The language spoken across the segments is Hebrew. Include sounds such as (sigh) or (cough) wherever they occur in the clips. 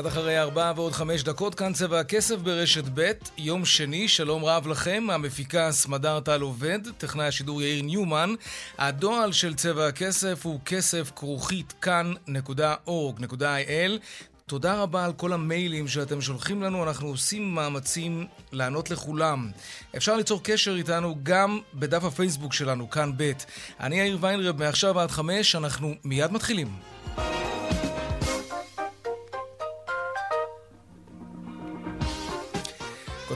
קצת אחרי ארבע ועוד חמש דקות, כאן צבע הכסף ברשת ב', יום שני, שלום רב לכם, המפיקה סמדר טל עובד, טכנאי השידור יאיר ניומן. הדועל של צבע הכסף הוא כסף כרוכית כאן.org.il. תודה רבה על כל המיילים שאתם שולחים לנו, אנחנו עושים מאמצים לענות לכולם. אפשר ליצור קשר איתנו גם בדף הפייסבוק שלנו, כאן ב'. אני יאיר ויינרב, מעכשיו עד חמש, אנחנו מיד מתחילים.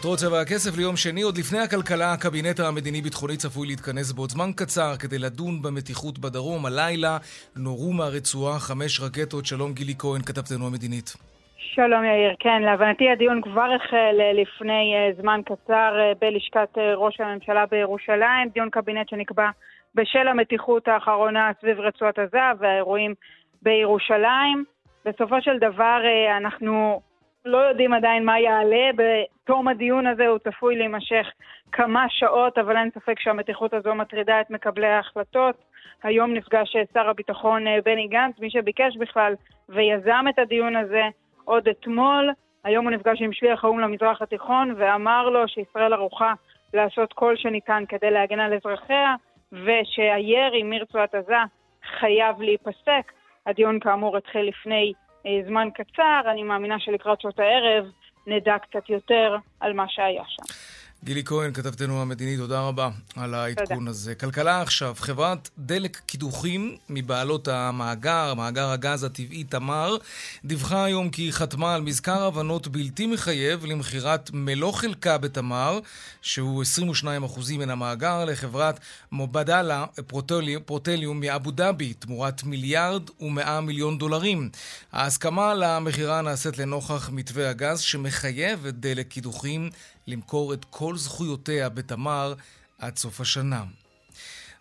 כותרות צבע הכסף ליום שני, עוד לפני הכלכלה, הקבינט המדיני-ביטחוני צפוי להתכנס בעוד זמן קצר כדי לדון במתיחות בדרום. הלילה נורו מהרצועה חמש רקטות. שלום גילי כהן, כתבתנו המדינית. שלום יאיר, כן, להבנתי הדיון כבר החל אה, לפני אה, זמן קצר אה, בלשכת ראש הממשלה בירושלים, דיון קבינט שנקבע בשל המתיחות האחרונה סביב רצועת עזה והאירועים בירושלים. בסופו של דבר אנחנו לא יודעים עדיין מה יעלה. בתום הדיון הזה הוא צפוי להימשך כמה שעות, אבל אין ספק שהמתיחות הזו מטרידה את מקבלי ההחלטות. היום נפגש שר הביטחון אה, בני גנץ, מי שביקש בכלל ויזם את הדיון הזה עוד אתמול. היום הוא נפגש עם שליח האו"ם למזרח התיכון ואמר לו שישראל ערוכה לעשות כל שניתן כדי להגן על אזרחיה, ושהירי מרצועת עזה חייב להיפסק. הדיון כאמור התחיל לפני זמן קצר, אני מאמינה שלקראת שעות הערב נדע קצת יותר על מה שהיה שם. גילי כהן, כתבתנו המדינית, תודה רבה על העדכון תודה. הזה. כלכלה עכשיו, חברת דלק קידוחים מבעלות המאגר, מאגר הגז הטבעי תמר, דיווחה היום כי היא חתמה על מזכר הבנות בלתי מחייב למכירת מלוא חלקה בתמר, שהוא 22% מן המאגר, לחברת מובדאלה פרוטליום, פרוטליום מאבו דאבי, תמורת מיליארד ומאה מיליון דולרים. ההסכמה למכירה נעשית לנוכח מתווה הגז שמחייב את דלק קידוחים למכור את כל זכויותיה בתמר עד סוף השנה.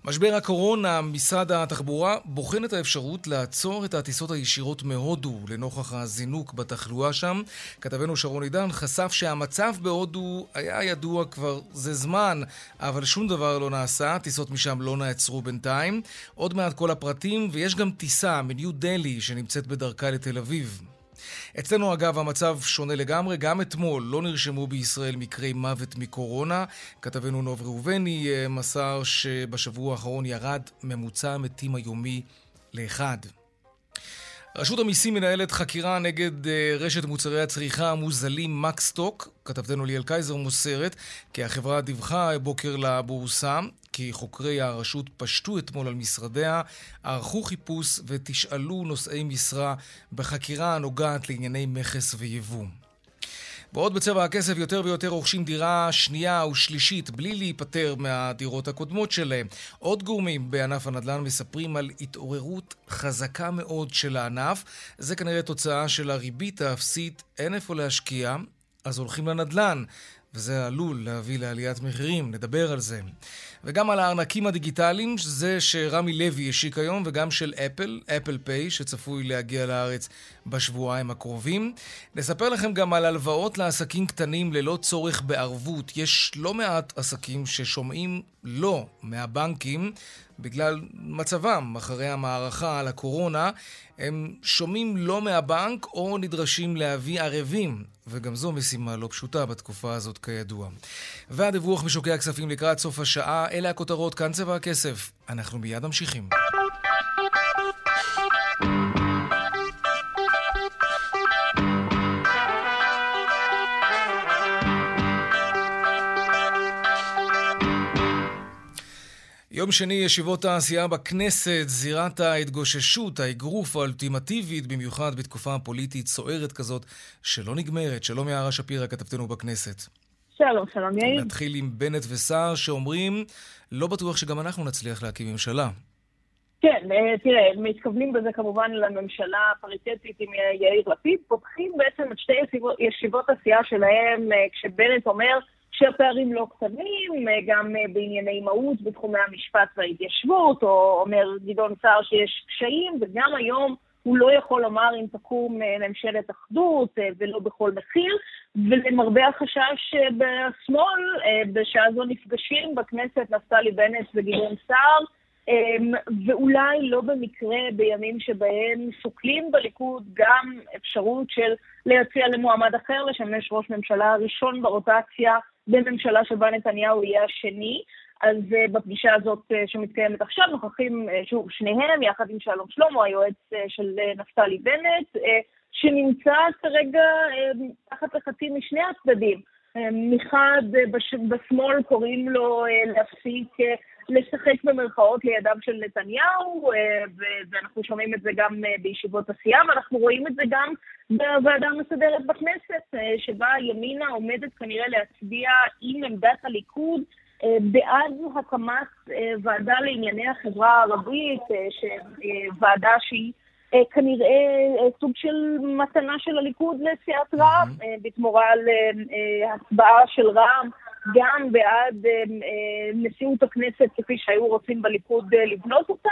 משבר הקורונה, משרד התחבורה בוחן את האפשרות לעצור את הטיסות הישירות מהודו לנוכח הזינוק בתחלואה שם. כתבנו שרון עידן חשף שהמצב בהודו היה ידוע כבר זה זמן, אבל שום דבר לא נעשה, טיסות משם לא נעצרו בינתיים. עוד מעט כל הפרטים, ויש גם טיסה מניו דלי שנמצאת בדרכה לתל אביב. אצלנו אגב המצב שונה לגמרי, גם אתמול לא נרשמו בישראל מקרי מוות מקורונה. כתבנו נוב ראובני אה, מסר שבשבוע האחרון ירד ממוצע המתים היומי לאחד. רשות המיסים מנהלת חקירה נגד אה, רשת מוצרי הצריכה המוזלים מקסטוק. כתבתנו ליאל קייזר מוסרת כי החברה דיווחה בוקר לבורסה כי חוקרי הרשות פשטו אתמול על משרדיה, ערכו חיפוש ותשאלו נושאי משרה בחקירה הנוגעת לענייני מכס ויבוא. ועוד בצבע הכסף יותר ויותר רוכשים דירה שנייה ושלישית בלי להיפטר מהדירות הקודמות שלהם. עוד גורמים בענף הנדל"ן מספרים על התעוררות חזקה מאוד של הענף. זה כנראה תוצאה של הריבית האפסית, אין איפה להשקיע, אז הולכים לנדל"ן. וזה עלול להביא לעליית מחירים, נדבר על זה. וגם על הארנקים הדיגיטליים, זה שרמי לוי השיק היום, וגם של אפל, אפל פיי, שצפוי להגיע לארץ בשבועיים הקרובים. נספר לכם גם על הלוואות לעסקים קטנים ללא צורך בערבות. יש לא מעט עסקים ששומעים לא מהבנקים בגלל מצבם אחרי המערכה על הקורונה. הם שומעים לא מהבנק או נדרשים להביא ערבים, וגם זו משימה לא פשוטה בתקופה הזאת כידוע. והדיווח משוקי הכספים לקראת סוף השעה, אלה הכותרות, כאן צבע הכסף. אנחנו מיד ממשיכים. יום שני, ישיבות העשייה בכנסת, זירת ההתגוששות, האגרוף האולטימטיבית, במיוחד בתקופה פוליטית סוערת כזאת, שלא נגמרת. שלום יערה שפירא, כתבתנו בכנסת. שלום, שלום יאיר. נתחיל עם בנט וסער שאומרים, לא בטוח שגם אנחנו נצליח להקים ממשלה. כן, אה, תראה, מתכוונים בזה כמובן לממשלה הפריטטית עם יאיר לפיד, פותחים בעצם את שתי ישיבות, הסיעה שלהם אה, כשבנט אומר שהפערים לא קטנים, אה, גם בענייני מהות בתחומי המשפט וההתיישבות, או אומר גדעון סער שיש קשיים, וגם היום הוא לא יכול לומר אם תקום ממשלת אחדות ולא בכל מחיר, ולמרבה החשש בשמאל, בשעה זו נפגשים בכנסת נפתלי בנט וגדעון סער, אמ, ואולי לא במקרה בימים שבהם שוקלים בליכוד גם אפשרות של להציע למועמד אחר לשמש ראש ממשלה הראשון ברוטציה בממשלה שבה נתניהו יהיה השני. אז uh, בפגישה הזאת uh, שמתקיימת עכשיו נוכחים uh, שוב שניהם, יחד עם שלום שלמה, היועץ של נפתלי בנט, שנמצא כרגע תחת לחצים משני הצדדים. מחד בש... בשמאל קוראים לו להפסיק לשחק במרכאות לידיו של נתניהו, אה, ואנחנו שומעים את זה גם אה, בישיבות הסיעה, ואנחנו רואים את זה גם בוועדה המסדרת בכנסת, אה, שבה ימינה עומדת כנראה להצביע עם עמדת הליכוד בעד הקמת ועדה לענייני החברה הערבית, ועדה שהיא כנראה סוג של מתנה של הליכוד לסיעת רע"מ, בתמורה להצבעה של רע"מ גם בעד אה, אה, נשיאות הכנסת כפי שהיו רוצים בליכוד אה, לבנות אותה.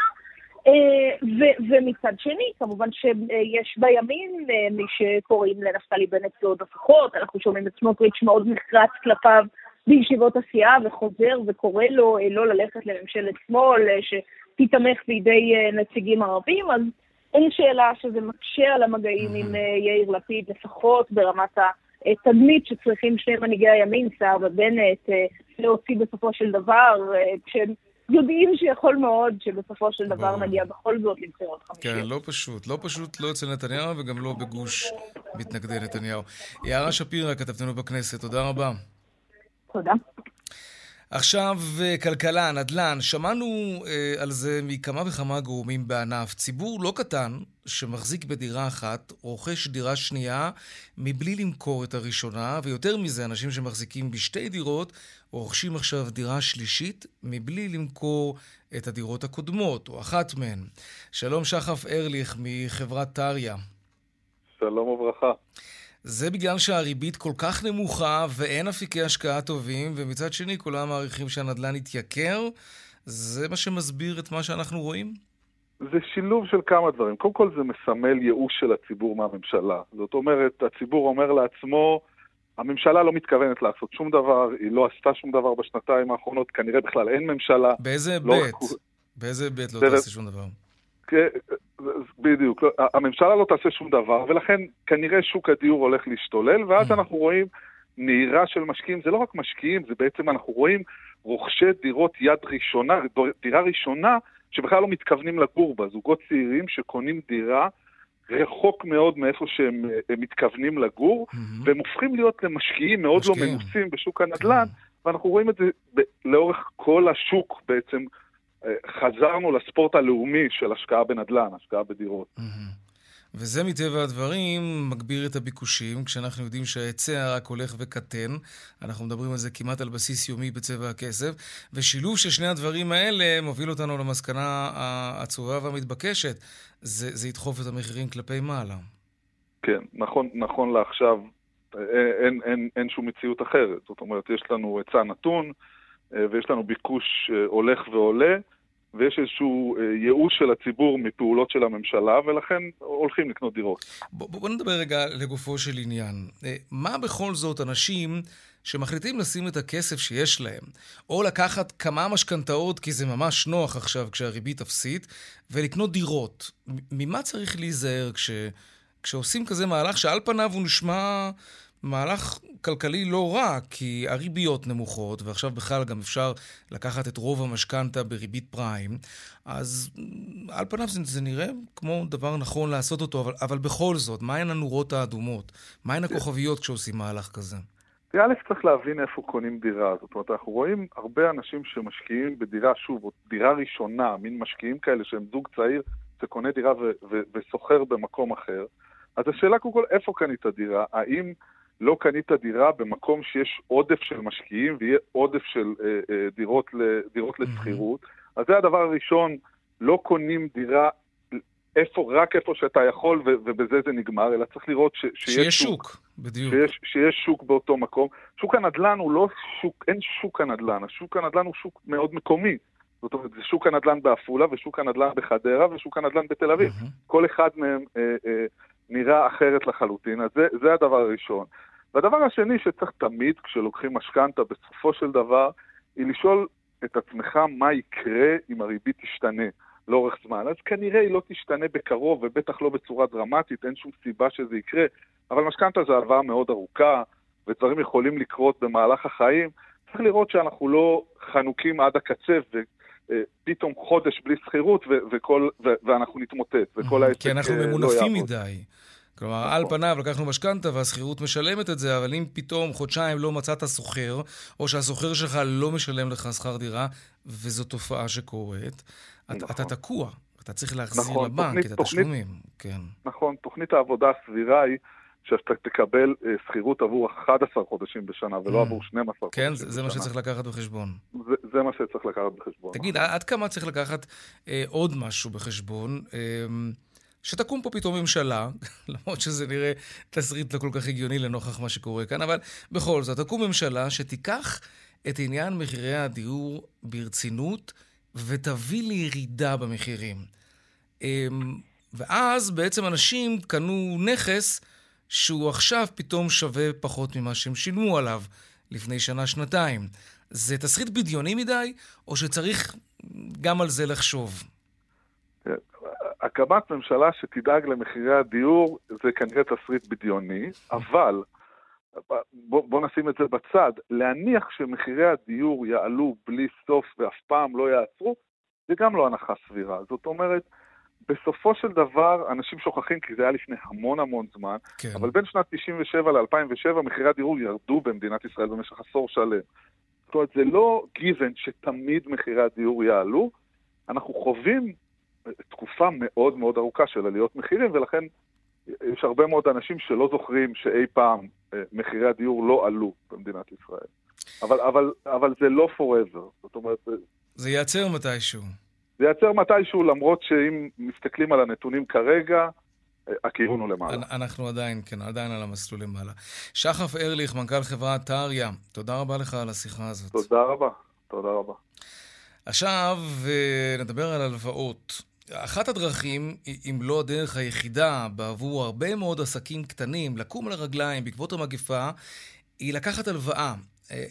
ומצד שני, כמובן שיש בימין מי שקוראים לנפתלי בנט לעוד הוכחות, אנחנו שומעים את סמוטריץ' מאוד נחרץ כלפיו בישיבות הסיעה וחוזר וקורא לו לא ללכת לממשלת שמאל שתיתמך בידי נציגים ערבים, אז אין שאלה שזה מקשה על המגעים עם יאיר לפיד, לפחות ברמת ה... תדמית שצריכים שני מנהיגי הימין, סער ובנט, אה, להוציא בסופו של דבר, אה, כשהם יודעים שיכול מאוד שבסופו של דבר נגיע בכל זאת לבחירות חמישיות. כן, לא פשוט. לא פשוט לא אצל נתניהו וגם לא בגוש מתנגדי נתניהו. יערה שפירא, כתבתנו בכנסת, תודה רבה. תודה. עכשיו, אה, כלכלה, נדל"ן, שמענו אה, על זה מכמה וכמה גורמים בענף. ציבור לא קטן שמחזיק בדירה אחת, רוכש דירה שנייה מבלי למכור את הראשונה, ויותר מזה, אנשים שמחזיקים בשתי דירות, רוכשים עכשיו דירה שלישית מבלי למכור את הדירות הקודמות, או אחת מהן. שלום שחף ארליך מחברת טריה. שלום וברכה. זה בגלל שהריבית כל כך נמוכה ואין אפיקי השקעה טובים, ומצד שני כולם מעריכים שהנדל"ן יתייקר. זה מה שמסביר את מה שאנחנו רואים? זה שילוב של כמה דברים. קודם כל זה מסמל ייאוש של הציבור מהממשלה. זאת אומרת, הציבור אומר לעצמו, הממשלה לא מתכוונת לעשות שום דבר, היא לא עשתה שום דבר בשנתיים האחרונות, כנראה בכלל אין ממשלה. באיזה לא היבט? לא... באיזה היבט לא תעשה שום דבר? בדיוק, לא, הממשלה לא תעשה שום דבר, ולכן כנראה שוק הדיור הולך להשתולל, ואז mm. אנחנו רואים נהירה של משקיעים, זה לא רק משקיעים, זה בעצם אנחנו רואים רוכשי דירות יד ראשונה, דירה ראשונה, שבכלל לא מתכוונים לגור בה, זוגות צעירים שקונים דירה רחוק מאוד מאיפה שהם מתכוונים לגור, mm-hmm. והם הופכים להיות למשקיעים מאוד משקיעים. לא מנוסים בשוק הנדל"ן, כן. ואנחנו רואים את זה לאורך כל השוק בעצם. חזרנו לספורט הלאומי של השקעה בנדל"ן, השקעה בדירות. וזה מטבע הדברים מגביר את הביקושים, כשאנחנו יודעים שההיצע רק הולך וקטן. אנחנו מדברים על זה כמעט על בסיס יומי בצבע הכסף. ושילוב של שני הדברים האלה מוביל אותנו למסקנה העצובה והמתבקשת. זה, זה ידחוף את המחירים כלפי מעלה. כן, נכון, נכון לעכשיו אין, אין, אין, אין שום מציאות אחרת. זאת אומרת, יש לנו היצע נתון, אה, ויש לנו ביקוש אה, הולך ועולה, ויש איזשהו אה, ייאוש של הציבור מפעולות של הממשלה, ולכן הולכים לקנות דירות. בוא, בוא נדבר רגע לגופו של עניין. מה בכל זאת אנשים שמחליטים לשים את הכסף שיש להם, או לקחת כמה משכנתאות, כי זה ממש נוח עכשיו כשהריבית אפסית, ולקנות דירות, ממה צריך להיזהר כש... כשעושים כזה מהלך שעל פניו הוא נשמע מהלך כלכלי לא רע, כי הריביות נמוכות, ועכשיו בכלל גם אפשר לקחת את רוב המשכנתה בריבית פריים, אז על פניו זה, זה נראה כמו דבר נכון לעשות אותו, אבל, אבל בכל זאת, מהן הנורות האדומות? מהן הכוכביות כשעושים מהלך כזה? א', צריך להבין איפה קונים דירה. זאת אומרת, אנחנו רואים הרבה אנשים שמשקיעים בדירה, שוב, דירה ראשונה, מין משקיעים כאלה שהם זוג צעיר שקונה דירה וסוחר במקום אחר. אז השאלה קודם כל, איפה קנית דירה? האם לא קנית דירה במקום שיש עודף של משקיעים ויהיה עודף של אה, אה, דירות, דירות לשכירות. אז זה הדבר הראשון לא קונים דירה איפה, רק איפה שאתה יכול, ו, ובזה זה נגמר, אלא צריך לראות ש, שיש, שיש שוק. שוק, בדיוק. שיש, שיש שוק באותו מקום. שוק הנדל"ן הוא לא שוק, אין שוק הנדל"ן, השוק הנדל"ן הוא שוק מאוד מקומי. זאת אומרת, זה שוק הנדל"ן בעפולה, ושוק הנדל"ן בחדרה, ושוק הנדל"ן בתל אביב. Mm-hmm. כל אחד מהם אה, אה, נראה אחרת לחלוטין, אז זה, זה הדבר הראשון. והדבר השני שצריך תמיד, כשלוקחים משכנתה, בסופו של דבר, היא לשאול את עצמך מה יקרה אם הריבית תשתנה. לאורך זמן. אז כנראה היא לא תשתנה בקרוב, ובטח לא בצורה דרמטית, אין שום סיבה שזה יקרה, אבל משכנתה זה הלוואה מאוד ארוכה, ודברים יכולים לקרות במהלך החיים. צריך לראות שאנחנו לא חנוקים עד הקצה, ופתאום חודש בלי שכירות, ואנחנו נתמוטט, וכל העסק לא יעבוד. כי אנחנו ממונפים מדי. כלומר, על נכון. פניו לקחנו משכנתה והשכירות משלמת את זה, אבל אם פתאום חודשיים לא מצאת שוכר, או שהשוכר שלך לא משלם לך שכר דירה, וזו תופעה שקורית, נכון. אתה תקוע. אתה צריך להחזיר נכון, לבנק תוכנית, את התשלומים. כן. נכון, תוכנית העבודה הסבירה היא שאתה תקבל אה, שכירות עבור 11 חודשים בשנה, ולא mm. עבור 12 כן, חודשים בשנה. כן, זה מה שצריך לקחת בחשבון. זה, זה מה שצריך לקחת בחשבון. תגיד, נכון. עד כמה צריך לקחת אה, עוד משהו בחשבון? אה, שתקום פה פתאום ממשלה, (laughs) למרות שזה נראה תסריט לא כל כך הגיוני לנוכח מה שקורה כאן, אבל בכל זאת, תקום ממשלה שתיקח את עניין מחירי הדיור ברצינות ותביא לירידה במחירים. אמ, ואז בעצם אנשים קנו נכס שהוא עכשיו פתאום שווה פחות ממה שהם שילמו עליו לפני שנה-שנתיים. זה תסריט בדיוני מדי, או שצריך גם על זה לחשוב? הקמת ממשלה שתדאג למחירי הדיור זה כנראה תסריט בדיוני, אבל בוא, בוא נשים את זה בצד, להניח שמחירי הדיור יעלו בלי סוף ואף פעם לא יעצרו, זה גם לא הנחה סבירה. זאת אומרת, בסופו של דבר, אנשים שוכחים, כי זה היה לפני המון המון זמן, כן. אבל בין שנת 97 ל-2007 מחירי הדיור ירדו במדינת ישראל במשך עשור שלם. זאת אומרת, זה לא גיוון שתמיד מחירי הדיור יעלו, אנחנו חווים תקופה מאוד מאוד ארוכה של עליות מחירים, ולכן יש הרבה מאוד אנשים שלא זוכרים שאי פעם אה, מחירי הדיור לא עלו במדינת ישראל. אבל, אבל, אבל זה לא forever. זאת אומרת... זה ייעצר מתישהו. זה ייעצר מתישהו, למרות שאם מסתכלים על הנתונים כרגע, אה, הכיוון הוא למעלה. אנחנו עדיין, כן, עדיין על המסלול למעלה. שחף ארליך, מנכ"ל חברת טריה, תודה רבה לך על השיחה הזאת. תודה רבה, תודה רבה. עכשיו אה, נדבר על הלוואות. אחת הדרכים, אם לא הדרך היחידה בעבור הרבה מאוד עסקים קטנים לקום על הרגליים בעקבות המגפה, היא לקחת הלוואה.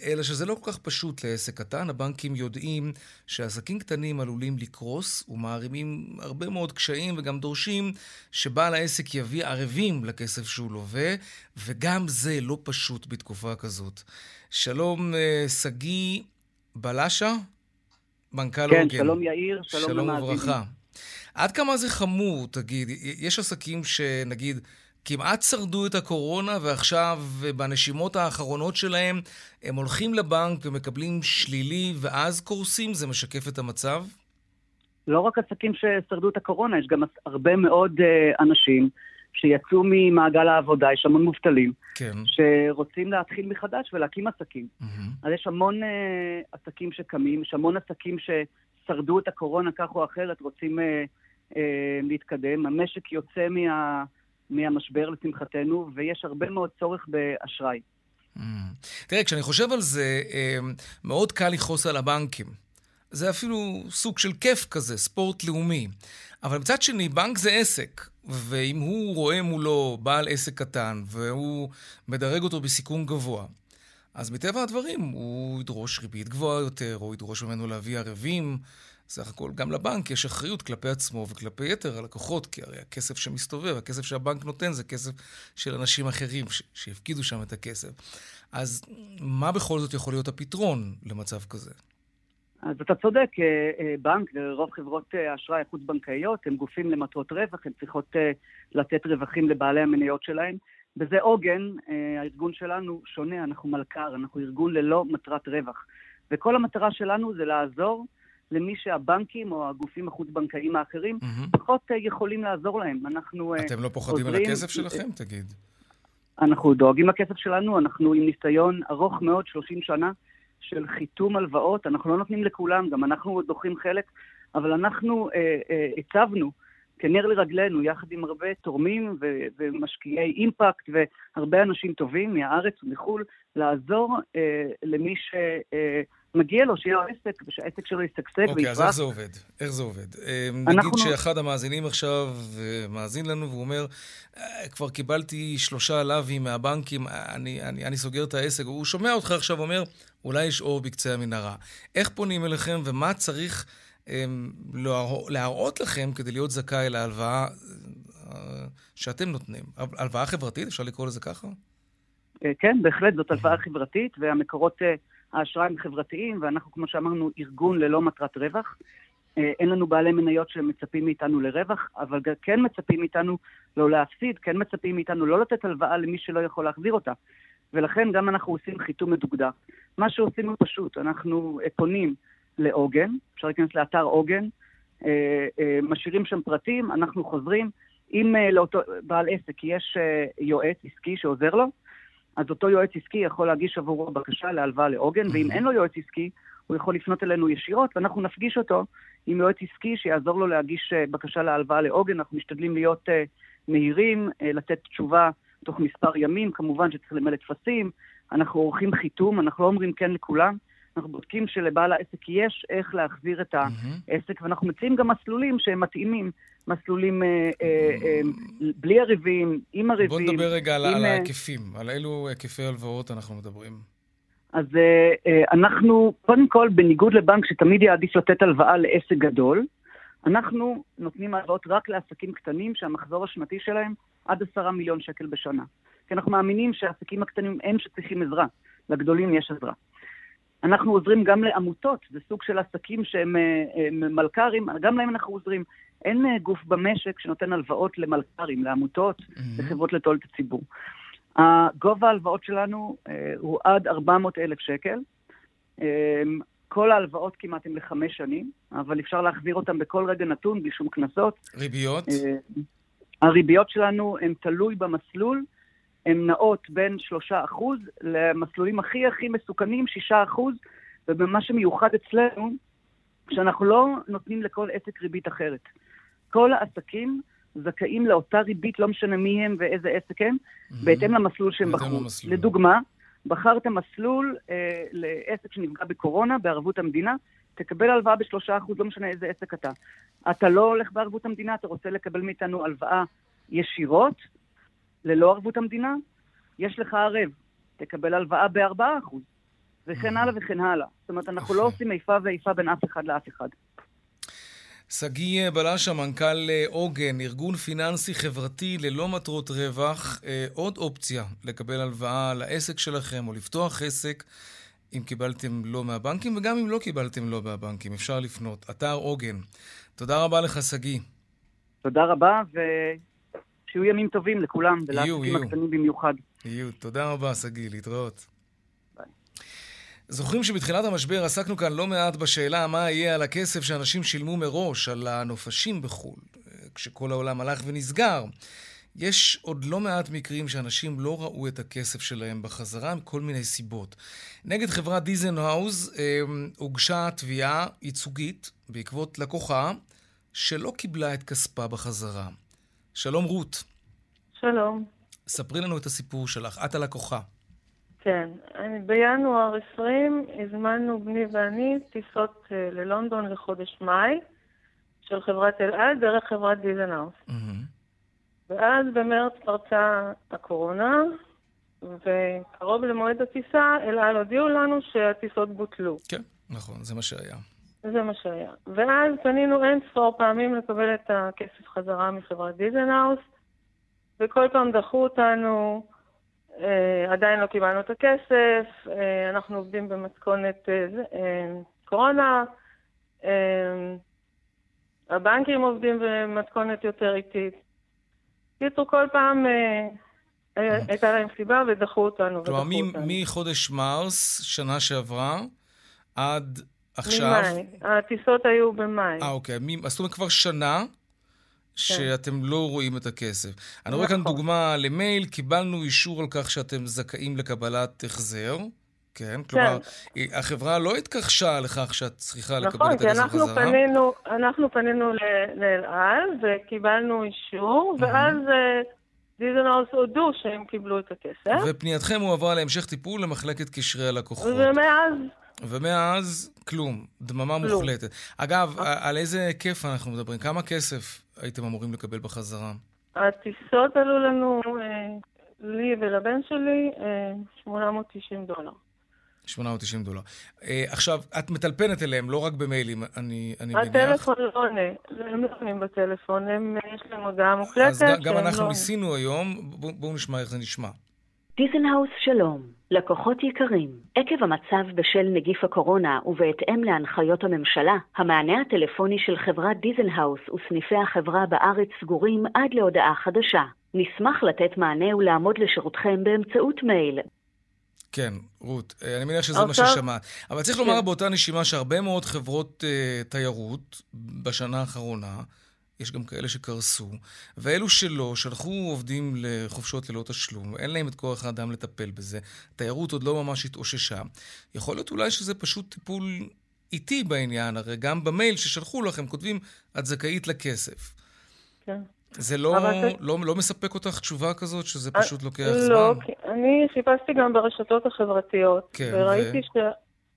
אלא שזה לא כל כך פשוט לעסק קטן. הבנקים יודעים שעסקים קטנים עלולים לקרוס ומערימים הרבה מאוד קשיים וגם דורשים שבעל העסק יביא ערבים לכסף שהוא לווה, וגם זה לא פשוט בתקופה כזאת. שלום, אה, שגיא בלשה, מנכ"ל עוגן. כן, שלום יאיר, שלום, שלום וברכה. עד כמה זה חמור, תגיד? יש עסקים שנגיד כמעט שרדו את הקורונה ועכשיו בנשימות האחרונות שלהם הם הולכים לבנק ומקבלים שלילי ואז קורסים? זה משקף את המצב? לא רק עסקים ששרדו את הקורונה, יש גם הרבה מאוד uh, אנשים שיצאו ממעגל העבודה, יש המון מובטלים, כן. שרוצים להתחיל מחדש ולהקים עסקים. Mm-hmm. אז יש המון uh, עסקים שקמים, יש המון עסקים ששרדו את הקורונה כך או אחרת, רוצים uh, uh, להתקדם. המשק יוצא מה... מהמשבר לשמחתנו, ויש הרבה מאוד צורך באשראי. Mm. תראה, כשאני חושב על זה, מאוד קל לכעוס על הבנקים. זה אפילו סוג של כיף כזה, ספורט לאומי. אבל מצד שני, בנק זה עסק, ואם הוא רואה מולו בעל עסק קטן, והוא מדרג אותו בסיכון גבוה, אז מטבע הדברים הוא ידרוש ריבית גבוהה יותר, או ידרוש ממנו להביא ערבים. סך הכל, גם לבנק יש אחריות כלפי עצמו וכלפי יתר הלקוחות, כי הרי הכסף שמסתובב, הכסף שהבנק נותן זה כסף של אנשים אחרים שהפקידו שם את הכסף. אז מה בכל זאת יכול להיות הפתרון למצב כזה? אז אתה צודק, אה, אה, בנק ורוב חברות אה, האשראי החוץ-בנקאיות הם גופים למטרות רווח, הן צריכות לתת רווחים לבעלי המניות שלהם. וזה עוגן, הארגון שלנו שונה, אנחנו מלכ"ר, אנחנו ארגון ללא מטרת רווח. וכל המטרה שלנו זה לעזור למי שהבנקים או הגופים החוץ-בנקאיים האחרים mm-hmm. פחות יכולים לעזור להם. אנחנו אתם לא פוחדים עוזרים... על הכסף שלכם, תגיד. אנחנו דואגים לכסף שלנו, אנחנו עם ניסיון ארוך מאוד, 30 שנה, של חיתום הלוואות. אנחנו לא נותנים לכולם, גם אנחנו דוחים חלק, אבל אנחנו הצבנו כנר לרגלינו, יחד עם הרבה תורמים ו- ומשקיעי אימפקט והרבה אנשים טובים מהארץ ומחו"ל, לעזור אה, למי שמגיע אה, לו, שיהיה לו עסק ושהעסק שלו ישגשג אוקיי, ויפרח. אז איך זה עובד? איך זה עובד? אה, אנחנו... נגיד שאחד המאזינים עכשיו אה, מאזין לנו והוא אומר, אה, כבר קיבלתי שלושה לאווים מהבנקים, אני, אני, אני סוגר את העסק. הוא שומע אותך עכשיו ואומר, אולי יש אור בקצה המנהרה. איך פונים אליכם ומה צריך... להראות לכם כדי להיות זכאי להלוואה אה, שאתם נותנים. הלוואה חברתית, אפשר לקרוא לזה ככה? אה, כן, בהחלט, זאת הלוואה חברתית, והמקורות אה, האשראי הם חברתיים, ואנחנו, כמו שאמרנו, ארגון ללא מטרת רווח. אין לנו בעלי מניות שמצפים מאיתנו לרווח, אבל כן מצפים מאיתנו לא להפסיד, כן מצפים מאיתנו לא לתת הלוואה למי שלא יכול להחזיר אותה. ולכן גם אנחנו עושים חיתום מדוקדק. מה שעושים הוא פשוט, אנחנו פונים לעוגן, אפשר להיכנס לאתר עוגן, אה, אה, משאירים שם פרטים, אנחנו חוזרים. אם אה, לאותו בעל עסק יש יועץ עסקי שעוזר לו, אז אותו יועץ עסקי יכול להגיש עבורו בקשה להלוואה לעוגן, ואם אין לו יועץ עסקי, הוא יכול לפנות אלינו ישירות, ואנחנו נפגיש אותו עם יועץ עסקי שיעזור לו להגיש בקשה להלוואה לעוגן. אנחנו משתדלים להיות מהירים, לתת תשובה תוך מספר ימים, כמובן שצריך למלא טפסים, אנחנו עורכים חיתום, אנחנו לא אומרים כן לכולם. אנחנו בודקים שלבעל העסק יש איך להחזיר את העסק, ואנחנו מציעים גם מסלולים שהם מתאימים, מסלולים אה, אה, אה, בלי הריבים, עם הריבים. בוא נדבר רגע עם, על ההיקפים, על אילו היקפי הלוואות אנחנו מדברים. אז אנחנו, קודם כל, בניגוד לבנק שתמיד יעדיף לתת הלוואה לעסק גדול, אנחנו נותנים הלוואות רק לעסקים קטנים שהמחזור השנתי שלהם עד עשרה מיליון שקל בשנה. כי אנחנו מאמינים שהעסקים הקטנים הם שצריכים עזרה, לגדולים יש עזרה. אנחנו עוזרים גם לעמותות, זה סוג של עסקים שהם אה, אה, מלכ"רים, גם להם אנחנו עוזרים. אין אה, גוף במשק שנותן הלוואות למלכ"רים, לעמותות, mm-hmm. לחברות לתועלת הציבור. גובה ההלוואות שלנו הוא עד 400 אלף שקל. כל ההלוואות כמעט הן לחמש שנים, אבל אפשר להחזיר אותן בכל רגע נתון בלי שום קנסות. ריביות? הריביות שלנו הן תלוי במסלול. הן נעות בין 3% למסלולים הכי הכי מסוכנים, 6%, ובמה שמיוחד אצלנו, שאנחנו לא נותנים לכל עסק ריבית אחרת. כל העסקים זכאים לאותה ריבית, לא משנה מי הם ואיזה עסק הם, mm-hmm. בהתאם למסלול שהם בחרו. לדוגמה, בחרת מסלול אה, לעסק שנפגע בקורונה, בערבות המדינה, תקבל הלוואה בשלושה אחוז, לא משנה איזה עסק אתה. אתה לא הולך בערבות המדינה, אתה רוצה לקבל מאיתנו הלוואה ישירות, ללא ערבות המדינה, יש לך ערב, תקבל הלוואה ב-4%, וכן הלאה וכן הלאה. זאת אומרת, אנחנו לא עושים איפה ואיפה בין אף אחד לאף אחד. שגיא בלשה, מנכ"ל אה, עוגן, ארגון פיננסי חברתי ללא מטרות רווח, אה, עוד אופציה לקבל הלוואה לעסק שלכם או לפתוח עסק, אם קיבלתם לא מהבנקים וגם אם לא קיבלתם לא מהבנקים, אפשר לפנות. אתר עוגן. תודה רבה לך, שגיא. תודה רבה, ו... שיהיו ימים טובים לכולם, ולעסקים הקטנים במיוחד. יהיו. תודה רבה, שגיא, להתראות. זוכרים שבתחילת המשבר עסקנו כאן לא מעט בשאלה מה יהיה על הכסף שאנשים שילמו מראש, על הנופשים בחו"ל, כשכל העולם הלך ונסגר. יש עוד לא מעט מקרים שאנשים לא ראו את הכסף שלהם בחזרה מכל מיני סיבות. נגד חברת דיזנהאוז אה, הוגשה תביעה ייצוגית בעקבות לקוחה שלא קיבלה את כספה בחזרה. שלום רות. שלום. ספרי לנו את הסיפור שלך, את הלקוחה. כן, בינואר 20 הזמנו בני ואני טיסות אה, ללונדון לחודש מאי של חברת אל על דרך חברת דיזנאוס. Mm-hmm. ואז במרץ פרצה הקורונה, וקרוב למועד הטיסה, אל על הודיעו לנו שהטיסות בוטלו. כן, נכון, זה מה שהיה. זה מה שהיה. ואז פנינו אין ספור פעמים לקבל את הכסף חזרה מחברת דיזנהאוס, וכל פעם דחו אותנו, אה, עדיין לא קיבלנו את הכסף, אה, אנחנו עובדים במתכונת אה, אה, קורונה, אה, הבנקים עובדים במתכונת יותר איטית. קיצור, כל פעם אה, הייתה להם סיבה ודחו אותנו. כלומר, מחודש מרס, שנה שעברה, עד עכשיו... ממאי. הטיסות היו במאי. אה, אוקיי. אז זאת אומרת כבר שנה כן. שאתם לא רואים את הכסף. אני רואה כאן נכון. דוגמה למייל, קיבלנו אישור על כך שאתם זכאים לקבלת החזר. כן, כלומר, כן. החברה לא התכחשה לכך שאת צריכה נכון, לקבל את הכסף חזרה. נכון, כי אנחנו פנינו לאל על וקיבלנו אישור, ואז דיזנהאוס הודו שהם קיבלו את הכסף. ופנייתכם הועברה להמשך טיפול למחלקת קשרי הלקוחות. ומאז... ומאז, כלום. דממה כלום. מוחלטת. אגב, אוקיי. על איזה היקף אנחנו מדברים? כמה כסף הייתם אמורים לקבל בחזרה? הטיסות עלו לנו, אה, לי ולבן שלי, 890 אה, דולר. 890 דולר. אה, עכשיו, את מטלפנת אליהם, לא רק במיילים, אני, אני מניח. הטלפון לא עונה, הם לא עונים בטלפון, הם, יש להם הודעה מוקלטת. אז גם אנחנו לא ניסינו היום, בואו בוא נשמע איך זה נשמע. דיזנהאוס שלום, לקוחות יקרים, עקב המצב בשל נגיף הקורונה ובהתאם להנחיות הממשלה, המענה הטלפוני של חברת דיזנהאוס וסניפי החברה בארץ סגורים עד להודעה חדשה. נשמח לתת מענה ולעמוד לשירותכם באמצעות מייל. כן, רות, אה, אני מניח שזה מה ששמעת. אבל צריך לומר כן. באותה נשימה שהרבה מאוד חברות uh, תיירות בשנה האחרונה, יש גם כאלה שקרסו, ואלו שלא, שלחו עובדים לחופשות ללא תשלום, אין להם את כוח האדם לטפל בזה, תיירות עוד לא ממש התאוששה. יכול להיות אולי שזה פשוט טיפול איטי בעניין, הרי גם במייל ששלחו לכם כותבים, את זכאית לכסף. כן. זה לא, זה... לא, לא מספק אותך תשובה כזאת, שזה אה, פשוט לוקח לא, זמן? לא, אני חיפשתי גם ברשתות החברתיות, כן, וראיתי ו... ש...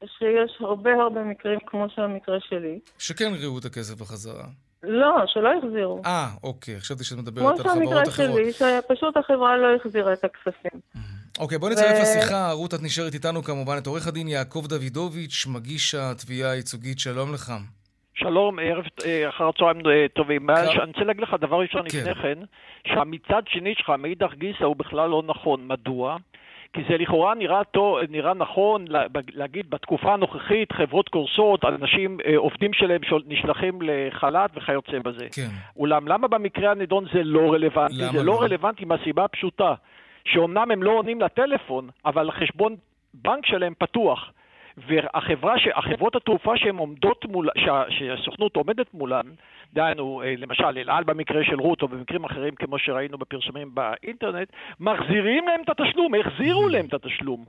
שיש הרבה הרבה מקרים כמו שהמקרה שלי. שכן ראו את הכסף בחזרה. לא, שלא החזירו. אה, אוקיי, חשבתי שאת מדברת על חברות אחרות. כמו שהמקרה שלי, שפשוט החברה לא החזירה את הכספים. אוקיי, בוא נצטרף ו... לשיחה. רות, את נשארת איתנו כמובן, את עורך הדין יעקב דוידוביץ', מגיש התביעה הייצוגית. שלום לך. שלום, ערב אה, אחר הצהריים אה, טובים. אני רוצה להגיד לך דבר ראשון כן. לפני כן, שהמצד שני שלך, מאידך גיסא, הוא בכלל לא נכון. מדוע? כי זה לכאורה נראה, טוב, נראה נכון להגיד בתקופה הנוכחית חברות קורסות, אנשים, אה, עובדים שלהם נשלחים לחל"ת וכיוצא בזה. כן. אולם למה במקרה הנדון זה לא רלוונטי? זה לא, לא רלוונטי מהסיבה הפשוטה, שאומנם הם לא עונים לטלפון, אבל החשבון בנק שלהם פתוח. והחברה, החברות התעופה שהן עומדות מול, שהסוכנות עומדת מולן, דהיינו, אה, למשל, אל על במקרה של רות, או במקרים אחרים, כמו שראינו בפרסומים באינטרנט, מחזירים להם את התשלום, החזירו להם את התשלום.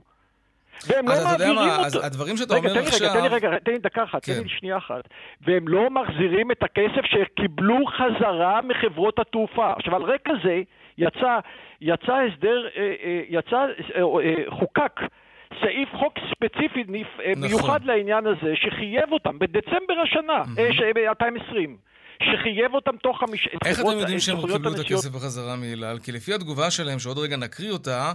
והם לא מעבירים אותו. אז הדברים שאתה אומר עכשיו... רגע, תן לי רגע, תן לי דקה אחת, תן לי כן. שנייה אחת. והם לא מחזירים את הכסף שקיבלו חזרה מחברות התעופה. עכשיו, על רקע זה יצא, יצא הסדר, אה, אה, יצא, חוקק סעיף חוק ספציפי נכון. מיוחד לעניין הזה, שחייב אותם בדצמבר השנה, mm-hmm. 2020. שחייב אותם תוך חמישה... איך אתם יודעים שהם קיבלו את הכסף בחזרה מאל על? כי לפי התגובה שלהם, שעוד רגע נקריא אותה,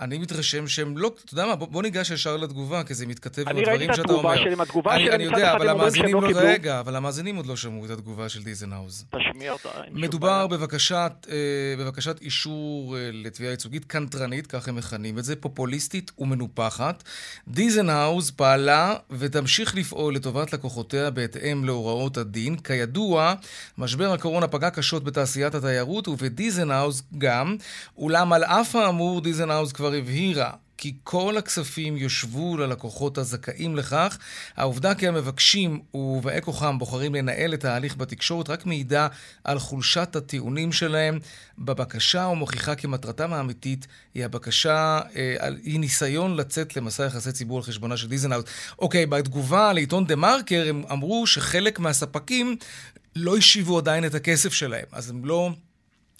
אני מתרשם שהם לא... אתה יודע מה, בוא, בוא ניגש ישר לתגובה, כי זה מתכתב עם הדברים שאתה אומר. אני ראיתי את התגובה שלהם, התגובה שלהם אני יודע, אבל המאזינים לא... קיבלו... רגע, אבל המאזינים עוד לא שמעו את התגובה של דיזנהאוז. תשמיע אותה. מדובר בבקשת, אה, בבקשת אישור אה, לתביעה ייצוגית קנטרנית, כך הם מכנים את זה, פופוליסטית ומנופחת. דיזנהאוז פעלה ותמשיך לפעול לטובת לקוחותיה בהתאם להוראות הדין. כידוע, משבר הקורונה פגע קשות בתעשיית התיירות ובדיזנהאוז גם, אולם על אף האמור, דיזנהאוז כבר כבר הבהירה כי כל הכספים יושבו ללקוחות הזכאים לכך. העובדה כי המבקשים ובאי כוחם בוחרים לנהל את ההליך בתקשורת רק מעידה על חולשת הטיעונים שלהם בבקשה ומוכיחה כי מטרתם האמיתית היא הבקשה, אה, היא ניסיון לצאת למסע יחסי ציבור על חשבונה של דיזנאוט. אוקיי, בתגובה לעיתון דה מרקר הם אמרו שחלק מהספקים לא השיבו עדיין את הכסף שלהם, אז הם לא...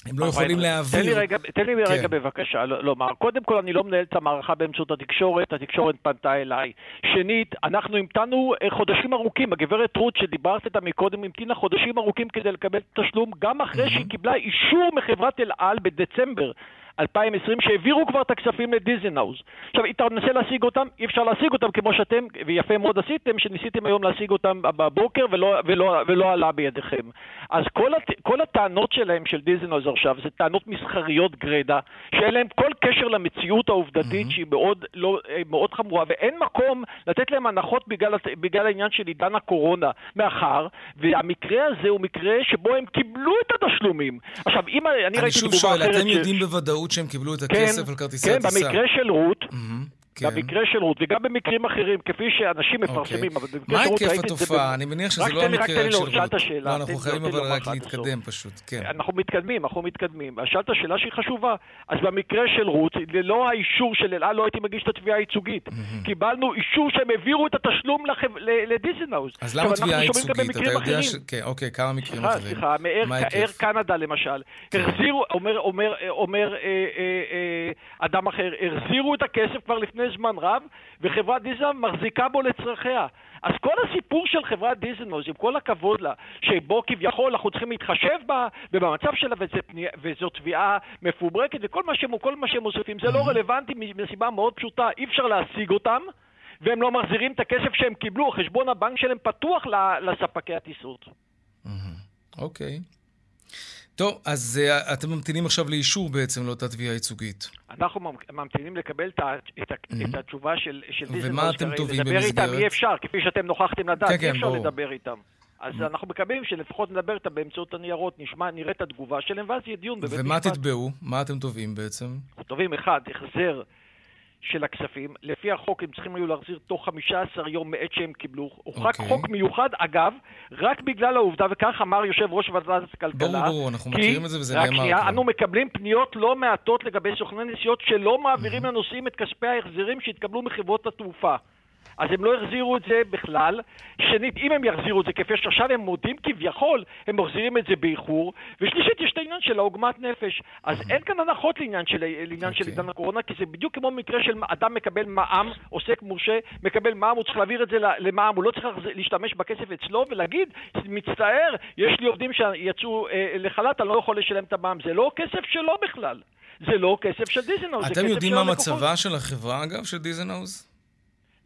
הם לא יכולים להעביר. תן לי רגע, תן לי רגע כן. בבקשה לומר. קודם כל, אני לא מנהל את המערכה באמצעות התקשורת, התקשורת פנתה אליי. שנית, אנחנו המתנו אה, חודשים ארוכים. הגברת רות, שדיברת איתה מקודם, המתינה חודשים ארוכים כדי לקבל תשלום, גם אחרי שהיא קיבלה אישור מחברת אל על בדצמבר 2020, שהעבירו כבר את הכספים לדיזנהאוז. עכשיו, אם אתה מנסה להשיג אותם, אי אפשר להשיג אותם כמו שאתם, ויפה מאוד עשיתם, שניסיתם היום להשיג אותם בבוקר ולא, ולא, ולא עלה בידיכם. אז כל, הט, כל הטענות שלהם, של דיזנהאוז עכשיו, זה טענות מסחריות גרידא, שאין להם כל קשר למציאות העובדתית, mm-hmm. שהיא מאוד, לא, אה, מאוד חמורה, ואין מקום לתת להם הנחות בגלל, בגלל העניין של עידן הקורונה, מאחר, והמקרה הזה הוא מקרה שבו הם קיבלו את התשלומים. עכשיו, אם אני, אני ראיתי תגובה אחרת... אני שוב שואל, אתם יודעים בוודאות שהם קיבלו את הכסף כן, על כרטיסי כן, הטיסה? כן, במקרה של רות, mm-hmm. כן. במקרה של רות, וגם במקרים אחרים, כפי שאנשים אוקיי. מפרסמים, אבל במקרה של רות ראיתי את זה... מה היקף התופעה? אני מניח שזה לא המקרה של רות. שאלת שאלה. לא, אנחנו חייבים אבל רק להתקדם פשוט, כן. אנחנו מתקדמים, אנחנו מתקדמים. שאלת שאלה שהיא חשובה. אז במקרה של רות, ללא האישור של אל על לא הייתי מגיש את התביעה הייצוגית. קיבלנו אישור שהם העבירו את התשלום לדיזנהאוז. אז למה תביעה ייצוגית? אתה יודע ש... כן, אוקיי, כמה מקרים אחרים. סליחה, מאר קנדה למשל. כן. החזירו, אומר אה, אה, אה, אדם אחר, החזירו את הכסף כבר לפני זמן רב, וחברת דיזנהאוז מחזיקה בו לצרכיה. אז כל הסיפור של חברת דיזנהאוז, עם כל הכבוד לה, שבו כביכול אנחנו צריכים להתחשב בה ובמצב שלה, וזה, וזו תביעה מפוברקת, וכל מה שהם, מה שהם מוסיפים זה לא רלוונטי מסיבה מאוד פשוטה, אי אפשר להשיג אותם. והם לא מחזירים את הכסף שהם קיבלו, חשבון הבנק שלהם פתוח לספקי הטיסות. אוקיי. Okay. טוב, אז uh, אתם ממתינים עכשיו לאישור בעצם לאותה תביעה ייצוגית. אנחנו ממתינים לקבל את, את, mm-hmm. את התשובה של, של דיזנגולד. ומה אתם תובעים במסגרת? לדבר איתם אי אפשר, כפי שאתם נוכחתם לדעת, כן, אי כן, אפשר ברור. לדבר איתם. אז mm-hmm. אנחנו מקווים שלפחות נדבר איתם באמצעות הניירות, נשמע, נראה את התגובה שלהם, ואז יהיה דיון בבית משפט. ומה תתבעו? מה אתם תובעים בעצם? תובעים, אחד, החזר של הכספים. לפי החוק הם צריכים היו להחזיר תוך 15 יום מעת שהם קיבלו. הוא okay. רק אוקיי. חוק מיוחד, אגב, רק בגלל העובדה, וכך אמר יושב ראש ועדת הכלכלה. ברור, ברור, אנחנו מכירים את זה וזה נאמר כבר. אנו מקבלים פניות לא מעטות לגבי סוכני נסיעות שלא מעבירים mm-hmm. לנוסעים את כספי ההחזרים שהתקבלו מחברות התעופה. אז הם לא החזירו את זה בכלל. שנית, אם הם יחזירו את זה כפי שעכשיו הם מודים כביכול, הם מחזירים את זה באיחור. ושלישית, יש את העניין של העוגמת נפש. אז אין כאן הנחות לעניין של, לעניין okay. של אוקיי. עידן הקורונה, כי זה בדיוק כמו מקרה של אדם מקבל מע"מ, עוסק מורשה, מקבל מע"מ, הוא צריך להעביר את זה למע"מ, הוא לא צריך להשתמש בכסף אצלו ולהגיד, מצטער, יש לי עובדים שיצאו אה, לחל"ת, אני לא יכול לשלם את המע"מ. זה לא כסף שלו בכלל. זה לא כסף של דיזנהאוז, זה כסף של הלקוחות. אתם יודעים מה מצבה של החברה, אגב, של דיזנהאוז?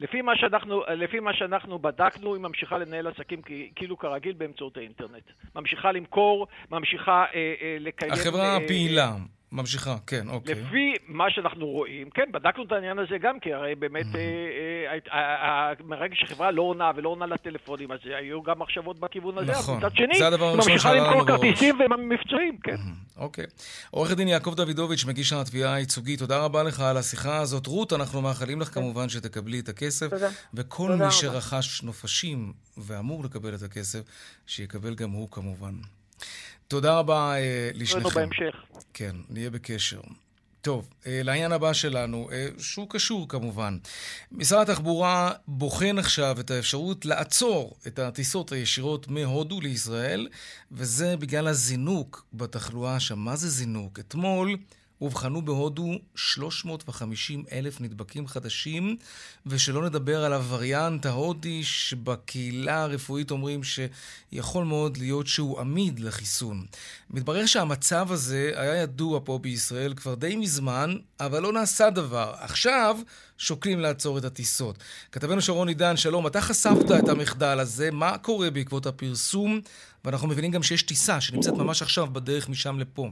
לפי מה שאנחנו, לפי מה שאנחנו בדקנו, היא ממשיכה לנהל עסקים כאילו כרגיל באמצעות האינטרנט. ממשיכה למכור, ממשיכה אה, אה, לקיים... החברה אה, פעילה. אה, ממשיכה, כן, אוקיי. לפי מה שאנחנו רואים, כן, בדקנו את העניין הזה גם, כי הרי באמת, mm-hmm. מרגע שחברה לא עונה ולא עונה לטלפונים, אז היו גם מחשבות בכיוון הזה. נכון, זה הדבר הראשון שעלה לנו בראש. ממשיכה למכור כרטיסים ומבצעים, כן. אוקיי. עורך הדין יעקב דוידוביץ', מגיש התביעה הייצוגית, תודה רבה לך על השיחה הזאת. רות, אנחנו מאחלים לך כמובן שתקבלי את הכסף. תודה. וכל מי שרכש נופשים ואמור לקבל את הכסף, שיקבל גם הוא כמובן. תודה רבה אה, לשניכם. תודה בהמשך. כן, נהיה בקשר. טוב, אה, לעניין הבא שלנו, אה, שהוא קשור כמובן. משרד התחבורה בוחן עכשיו את האפשרות לעצור את הטיסות הישירות מהודו לישראל, וזה בגלל הזינוק בתחלואה שם. מה זה זינוק? אתמול... אובחנו בהודו 350 אלף נדבקים חדשים, ושלא נדבר על הווריאנט ההודי שבקהילה הרפואית אומרים שיכול מאוד להיות שהוא עמיד לחיסון. מתברר שהמצב הזה היה ידוע פה בישראל כבר די מזמן, אבל לא נעשה דבר. עכשיו שוקלים לעצור את הטיסות. כתבנו שרון עידן, שלום, אתה חשפת את המחדל הזה, מה קורה בעקבות הפרסום? ואנחנו מבינים גם שיש טיסה שנמצאת ממש עכשיו בדרך משם לפה.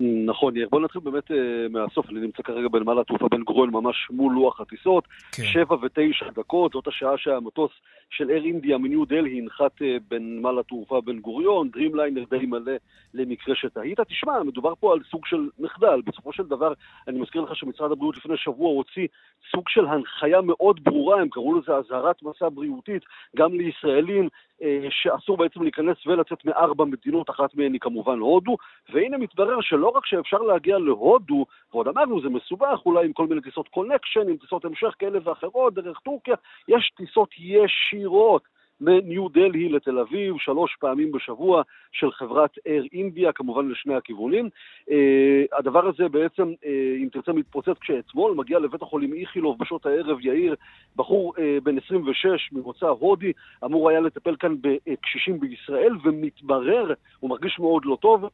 נכון, בוא נתחיל באמת uh, מהסוף, אני נמצא כרגע בנמל התעופה בן גוריון, ממש מול לוח הטיסות, כן. שבע ותשע דקות, זאת השעה שהמטוס של אייר אינדיה מניו דלהי ינחת uh, בנמל התעופה בן גוריון, דרימליינר די מלא למקרה שתהית. תשמע, מדובר פה על סוג של מחדל. בסופו של דבר, אני מזכיר לך שמשרד הבריאות לפני שבוע הוציא סוג של הנחיה מאוד ברורה, הם קראו לזה אזהרת מסע בריאותית, גם לישראלים, אה, שאסור בעצם להיכנס ולצאת מארבע מדינות, אחת מהן היא כמובן הודו, והנה מתברר שלא רק שאפשר להגיע להודו, ועוד אמרנו זה מסובך אולי עם כל מיני טיסות קונקשן, עם טיסות המשך כאלה ואחרות, דרך טורקיה, יש טיסות ישירות. מניו דלהי לתל אביב, שלוש פעמים בשבוע של חברת אייר אינדיה, כמובן לשני הכיוונים. Uh, הדבר הזה בעצם, uh, אם תרצה, מתפוצץ כשאתמול מגיע לבית החולים איכילוב בשעות הערב, יאיר, בחור uh, בן 26 ממוצא הודי, אמור היה לטפל כאן בקשישים בישראל, ומתברר, הוא מרגיש מאוד לא טוב,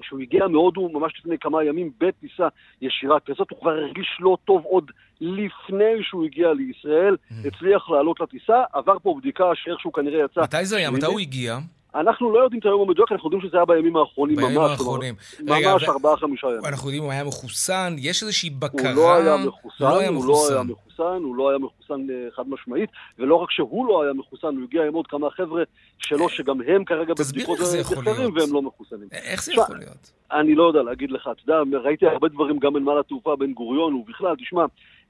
כשהוא הגיע מהודו ממש לפני כמה ימים בטיסה ישירה כזאת, הוא כבר הרגיש לא טוב עוד לפני שהוא הגיע לישראל, mm. הצליח לעלות לטיסה, עבר פה בדיקה שאיכשהו כנראה יצא... מתי זה היה? מתי הוא הגיע? אנחנו לא יודעים את היום המדויק, אנחנו יודעים שזה היה בימים האחרונים בימים ממש. בימים האחרונים. ממש ארבעה-חמישה ימים. אנחנו יודעים הוא היה מחוסן, יש איזושהי בקרה. הוא לא היה מחוסן, לא הוא לא היה מחוסן, הוא לא היה מחוסן אה, חד משמעית, ולא רק שהוא לא היה מחוסן, הוא הגיע עם עוד כמה חבר'ה שלו, אה, שגם הם כרגע בבדיקות מחקרים והם לא מחוסנים. איך זה יכול להיות? אני לא יודע להגיד לך, אתה יודע, ראיתי הרבה דברים גם בנמל התעופה בן גוריון ובכלל, תשמע,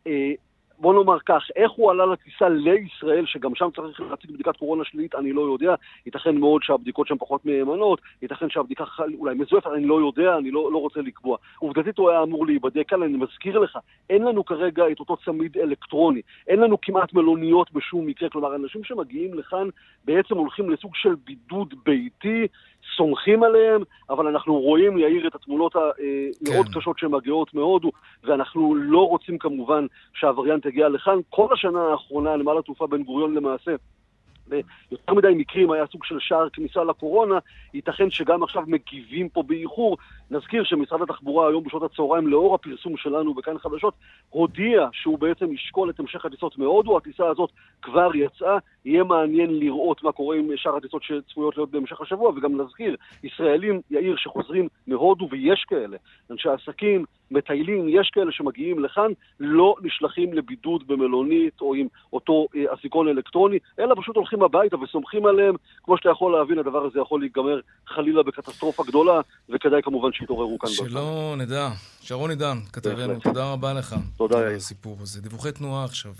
אה, בוא נאמר כך, איך הוא עלה לטיסה לישראל, שגם שם צריך להציג בדיקת קורונה שלילית, אני לא יודע. ייתכן מאוד שהבדיקות שם פחות מהימנות, ייתכן שהבדיקה אולי מזויפת, אני לא יודע, אני לא, לא רוצה לקבוע. עובדתית הוא היה אמור להיבדק כאן, אני מזכיר לך, אין לנו כרגע את אותו צמיד אלקטרוני, אין לנו כמעט מלוניות בשום מקרה, כלומר, אנשים שמגיעים לכאן בעצם הולכים לסוג של בידוד ביתי, סומכים עליהם, אבל אנחנו רואים, יאיר, את התמונות המאוד כן. קשות שמגיעות מהודו, ואנחנו לא רוצים כמובן שהווריאנט יגיע לכאן. כל השנה האחרונה, נמל התעופה בן גוריון למעשה, ביותר מדי מקרים היה סוג של שער כניסה לקורונה, ייתכן שגם עכשיו מגיבים פה באיחור. נזכיר שמשרד התחבורה היום בשעות הצהריים, לאור הפרסום שלנו בכאן חדשות, הודיע שהוא בעצם ישקול את המשך הטיסות מהודו, הטיסה הזאת כבר יצאה, יהיה מעניין לראות מה קורה עם שאר הטיסות שצפויות להיות בהמשך השבוע, וגם נזכיר, ישראלים, יאיר, שחוזרים מהודו, ויש כאלה, אנשי עסקים, מטיילים, יש כאלה שמגיעים לכאן, לא נשלחים לבידוד במלונית או עם אותו אה, אזיקון אלקטרוני, אלא פשוט הולכים הביתה וסומכים עליהם. כמו שאתה יכול להבין, הדבר הזה יכול להיגמר חלילה בקטסטרופה גדולה, וכדאי כמובן שיתעוררו כאן. שלא נדע. שרון עידן, כתבנו, תודה רבה לך. תודה, יאיר. הסיפור הזה. דיווחי תנועה עכשיו.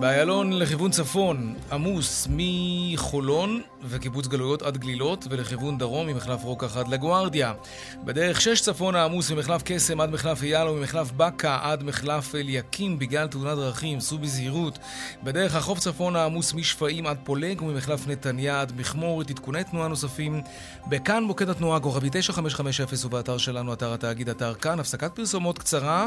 באיילון לכיוון צפון עמוס מחולון וקיבוץ גלויות עד גלילות ולכיוון דרום ממחלף רוקח עד לגוארדיה. בדרך שש צפון העמוס ממחלף קסם עד מחלף אייל וממחלף בקה עד מחלף אליקים בגלל תאונת דרכים, סעו בזהירות. בדרך החוף צפון העמוס משפעים עד פולג וממחלף נתניה עד מכמורת עדכוני תנועה נוספים. בכאן מוקד התנועה כוכבי 9550 ובאתר שלנו אתר התאגיד אתר כאן הפסקת פרסומות קצרה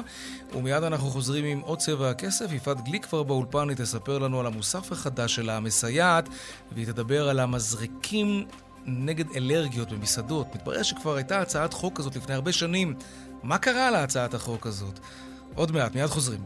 ומיד אנחנו חוזרים עם עוד צבע הכסף. יפעת גליק כבר באולפן תספר לנו על המוסף החדש שלה, המסייעת, והיא תדבר על המזרקים נגד אלרגיות במסעדות. מתברר שכבר הייתה הצעת חוק כזאת לפני הרבה שנים. מה קרה להצעת החוק הזאת? עוד מעט, מיד חוזרים.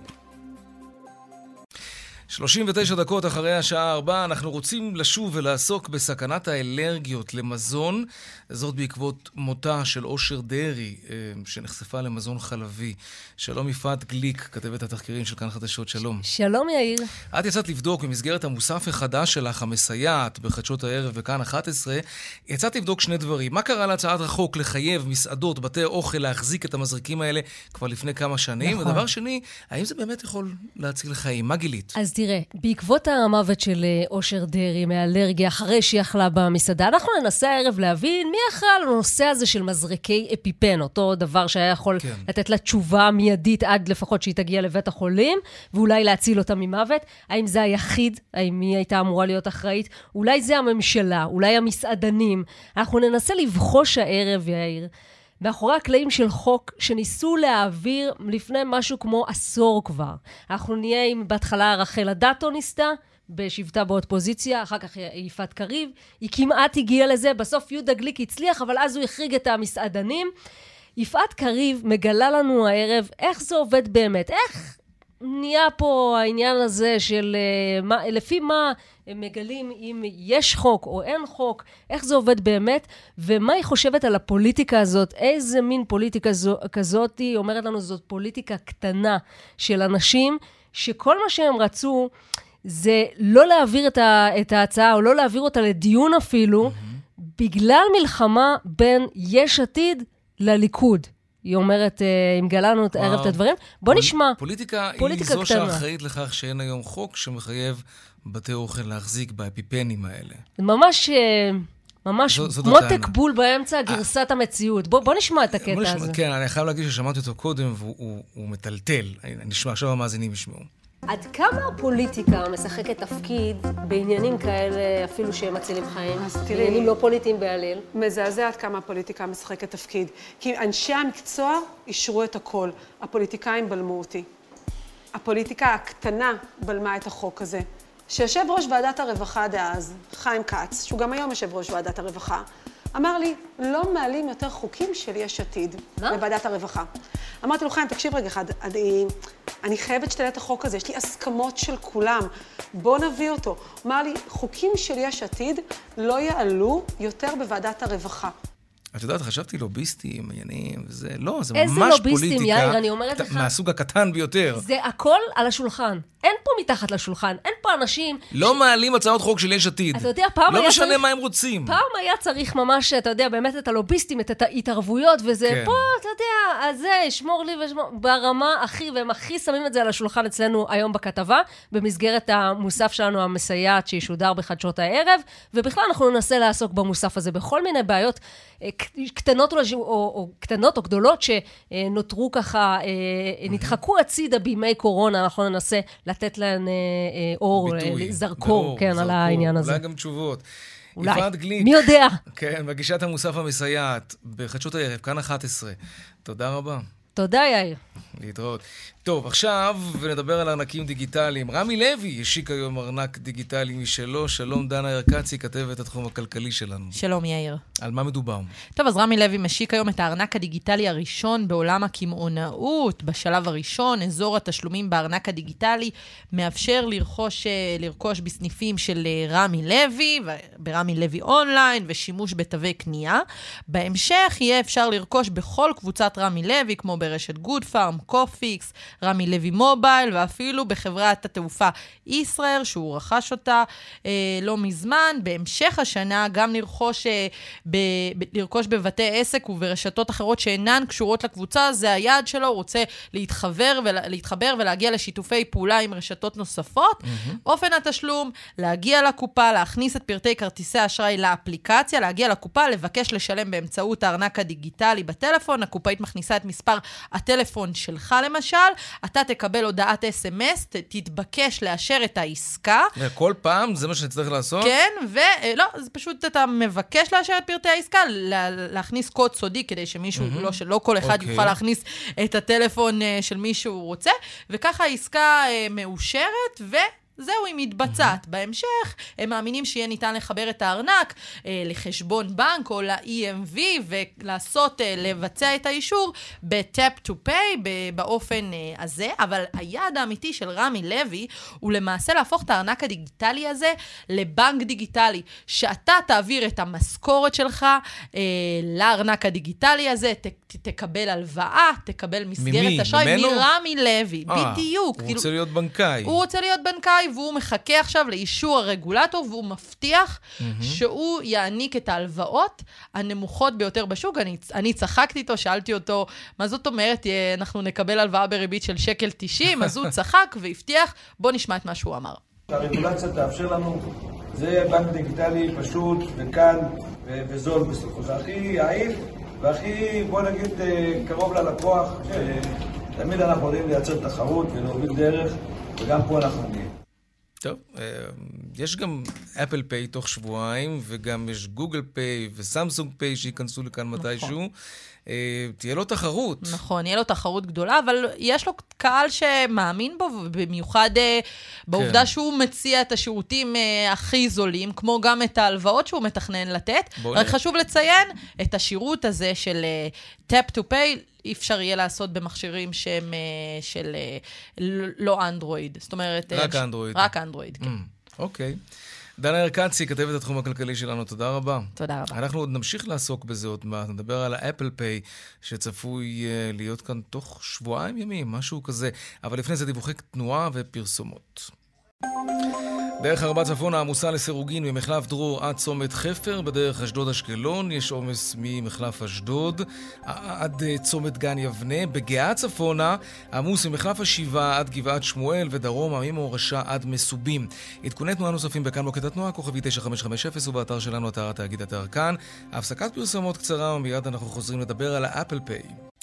39 דקות אחרי השעה 4 אנחנו רוצים לשוב ולעסוק בסכנת האלרגיות למזון, זאת בעקבות מותה של אושר דרעי, אה, שנחשפה למזון חלבי. שלום יפעת גליק, כתבת התחקירים של כאן חדשות, שלום. שלום יאיר. את יצאת לבדוק במסגרת המוסף החדש שלך, המסייעת, בחדשות הערב בכאן 11, יצאת לבדוק שני דברים. מה קרה להצעת החוק לחייב מסעדות, בתי אוכל, להחזיק את המזריקים האלה כבר לפני כמה שנים? נכון. ודבר שני, האם זה באמת יכול להציל חיים? מה גילית? אז תראה, בעקבות המוות של אה, אושר דרעי מאלרגיה, אחרי שהיא אכלה במסעדה, אנחנו ננסה הערב להבין מי אכל על הנושא הזה של מזרקי אפיפן, אותו דבר שהיה יכול כן. לתת לה תשובה מיידית עד לפחות שהיא תגיע לבית החולים, ואולי להציל אותה ממוות. האם זה היחיד? האם היא הייתה אמורה להיות אחראית? אולי זה הממשלה, אולי המסעדנים. אנחנו ננסה לבחוש הערב, יאיר. מאחורי הקלעים של חוק שניסו להעביר לפני משהו כמו עשור כבר. אנחנו נהיה עם בהתחלה רחל אדטו ניסתה, בשבתה באופוזיציה, אחר כך יפעת קריב, היא כמעט הגיעה לזה, בסוף יהודה גליק הצליח, אבל אז הוא החריג את המסעדנים. יפעת קריב מגלה לנו הערב איך זה עובד באמת, איך נהיה פה העניין הזה של אה, מה, לפי מה הם מגלים אם יש חוק או אין חוק, איך זה עובד באמת, ומה היא חושבת על הפוליטיקה הזאת, איזה מין פוליטיקה זו, כזאת היא אומרת לנו זאת פוליטיקה קטנה של אנשים שכל מה שהם רצו זה לא להעביר את, ה, את ההצעה או לא להעביר אותה לדיון אפילו, mm-hmm. בגלל מלחמה בין יש עתיד לליכוד. היא אומרת, אה, היא מגלה לנו הערב את הדברים. בוא פול, נשמע. פוליטיקה, פוליטיקה היא זו קטנה. שאחראית לכך שאין היום חוק שמחייב בתי אוכל להחזיק באפיפנים האלה. ממש... אה, ממש מותק בול באמצע, גרסת המציאות. בוא, בוא נשמע את הקטע נשמע, הזה. כן, אני חייב להגיד ששמעתי אותו קודם, והוא מטלטל. נשמע, עכשיו המאזינים ישמעו. עד כמה הפוליטיקה משחקת תפקיד בעניינים כאלה, אפילו שהם מצילים חיים? אז תראי... בעניינים לא פוליטיים בעליל. מזעזע עד כמה הפוליטיקה משחקת תפקיד. כי אנשי המקצוע אישרו את הכל. הפוליטיקאים בלמו אותי. הפוליטיקה הקטנה בלמה את החוק הזה. שיושב ראש ועדת הרווחה דאז, חיים כץ, שהוא גם היום יושב ראש ועדת הרווחה, אמר לי, לא מעלים יותר חוקים של יש עתיד. מה? לוועדת הרווחה. אמרתי לו, חיים, תקשיב רגע אחד, אני, אני חייבת שתעלה את החוק הזה, יש לי הסכמות של כולם, בוא נביא אותו. אמר לי, חוקים של יש עתיד לא יעלו יותר בוועדת הרווחה. את יודעת, חשבתי לוביסטים, עניינים, וזה, לא, זה ממש פוליטיקה. איזה לוביסטים, יאיר, אני אומרת לך. מהסוג הקטן ביותר. זה הכל על השולחן. אין פה מתחת לשולחן, אין פה אנשים... לא ש... מעלים הצעות חוק של יש עתיד. אתה יודע, פעם לא היה משנה צריך... מה הם רוצים. פעם היה צריך ממש, אתה יודע, באמת את הלוביסטים, את ההתערבויות, וזה כן. פה, אתה יודע, זה, שמור לי ושמור... ברמה הכי, והם הכי שמים את זה על השולחן אצלנו היום בכתבה, במסגרת המוסף שלנו המסייעת שישודר בחדשות הערב, ובכלל אנחנו ננסה לעסוק במוסף הזה בכל מיני בעיות אה, קטנות או, או, או, קטנות או גדולות שנותרו ככה, אה, נדחקו הצידה בימי קורונה, אנחנו ננסה לתת להן אה, אור, ביטוי, זרקור, באור, כן, זרקור, על העניין הזה. אולי גם תשובות. אולי, גליק, מי יודע? כן, מגישת המוסף המסייעת בחדשות הערב, כאן 11. תודה רבה. תודה, יאיר. להתראות. טוב, עכשיו נדבר על ארנקים דיגיטליים. רמי לוי השיק היום ארנק דיגיטלי משלו. שלום, דנה ירקצי, כתבת התחום הכלכלי שלנו. שלום, יאיר. על מה מדובר? טוב, אז רמי לוי משיק היום את הארנק הדיגיטלי הראשון בעולם הקמעונאות. בשלב הראשון, אזור התשלומים בארנק הדיגיטלי מאפשר לרכוש, אה, לרכוש בסניפים של אה, רמי לוי, ברמי לוי אונליין, ושימוש בתווי קנייה. בהמשך יהיה אפשר לרכוש בכל קבוצת רמי לוי, כמו ברשת גוד פארם, קופיקס, רמי לוי מובייל, ואפילו בחברת התעופה ישראייר, שהוא רכש אותה אה, לא מזמן. בהמשך השנה גם לרכוש, אה, ב, ב, לרכוש בבתי עסק וברשתות אחרות שאינן קשורות לקבוצה, זה היעד שלו, הוא רוצה להתחבר, ולה, להתחבר ולהגיע לשיתופי פעולה עם רשתות נוספות. Mm-hmm. אופן התשלום, להגיע לקופה, להכניס את פרטי כרטיסי האשראי לאפליקציה, להגיע לקופה, לבקש לשלם באמצעות הארנק הדיגיטלי בטלפון, הקופאית מכניסה את מספר הטלפון שלך למשל, אתה תקבל הודעת אס.אם.אס, תתבקש לאשר את העסקה. כל פעם? זה מה שנצטרך לעשות? כן, ולא, זה פשוט אתה מבקש לאשר את פרטי העסקה, לה, להכניס קוד סודי כדי שמישהו, mm-hmm. לא, שלא כל אחד okay. אוקיי. יוכל להכניס את הטלפון uh, של מי שהוא רוצה, וככה העסקה uh, מאושרת, ו... זהו, היא מתבצעת. Mm-hmm. בהמשך, הם מאמינים שיהיה ניתן לחבר את הארנק אה, לחשבון בנק או ל-EMV ולעשות, אה, לבצע את האישור ב-tap to pay באופן אה, הזה, אבל היעד האמיתי של רמי לוי הוא למעשה להפוך את הארנק הדיגיטלי הזה לבנק דיגיטלי, שאתה תעביר את המשכורת שלך אה, לארנק הדיגיטלי הזה, ת, תקבל הלוואה, תקבל מסגרת אשראי מרמי לוי, 아, אה, בדיוק. הוא כאילו, רוצה להיות בנקאי. הוא רוצה להיות בנקאי. והוא מחכה עכשיו לאישור הרגולטור, והוא מבטיח mm-hmm. שהוא יעניק את ההלוואות הנמוכות ביותר בשוק. אני, אני צחקתי איתו, שאלתי אותו, מה זאת אומרת, אנחנו נקבל הלוואה בריבית של שקל 90? אז הוא (laughs) צחק והבטיח, בוא נשמע את מה שהוא אמר. הרגולציה תאפשר לנו, זה בנק דיגיטלי פשוט וקל וזול בסופו. זה הכי יעיל והכי, בוא נגיד, אה, קרוב ללקוח. תמיד אנחנו יודעים לייצר תחרות ולהוביל דרך, וגם פה אנחנו נהיה. טוב, אה, יש גם אפל פיי תוך שבועיים, וגם יש גוגל פיי וסמסונג פיי שייכנסו לכאן נכון. מתישהו. אה, תהיה לו תחרות. נכון, יהיה לו תחרות גדולה, אבל יש לו קהל שמאמין בו, במיוחד אה, בעובדה כן. שהוא מציע את השירותים הכי זולים, כמו גם את ההלוואות שהוא מתכנן לתת. רק חשוב לציין את השירות הזה של tap to pay. אי אפשר יהיה לעשות במכשירים שהם uh, של uh, לא אנדרואיד. זאת אומרת... רק uh, אנדרואיד. רק אנדרואיד, כן. Mm, אוקיי. דנה ארקצי, כתבת התחום הכלכלי שלנו, תודה רבה. תודה רבה. אנחנו עוד נמשיך לעסוק בזה עוד מעט, נדבר על האפל פיי, שצפוי להיות כאן תוך שבועיים ימים, משהו כזה. אבל לפני זה דיווחי תנועה ופרסומות. דרך ארבע צפונה עמוסה לסירוגין ממחלף דרור עד צומת חפר, בדרך אשדוד-אשקלון יש עומס ממחלף אשדוד עד אה, צומת גן יבנה. בגאה צפונה עמוס ממחלף השבעה עד גבעת שמואל ודרומה ממורשה עד מסובים. עדכוני תנועה נוספים בכאן מוקד התנועה, כוכבי 9550 ובאתר שלנו, אתר התאגיד אתר כאן. הפסקת פרסומות קצרה ומיד אנחנו חוזרים לדבר על האפל פיי.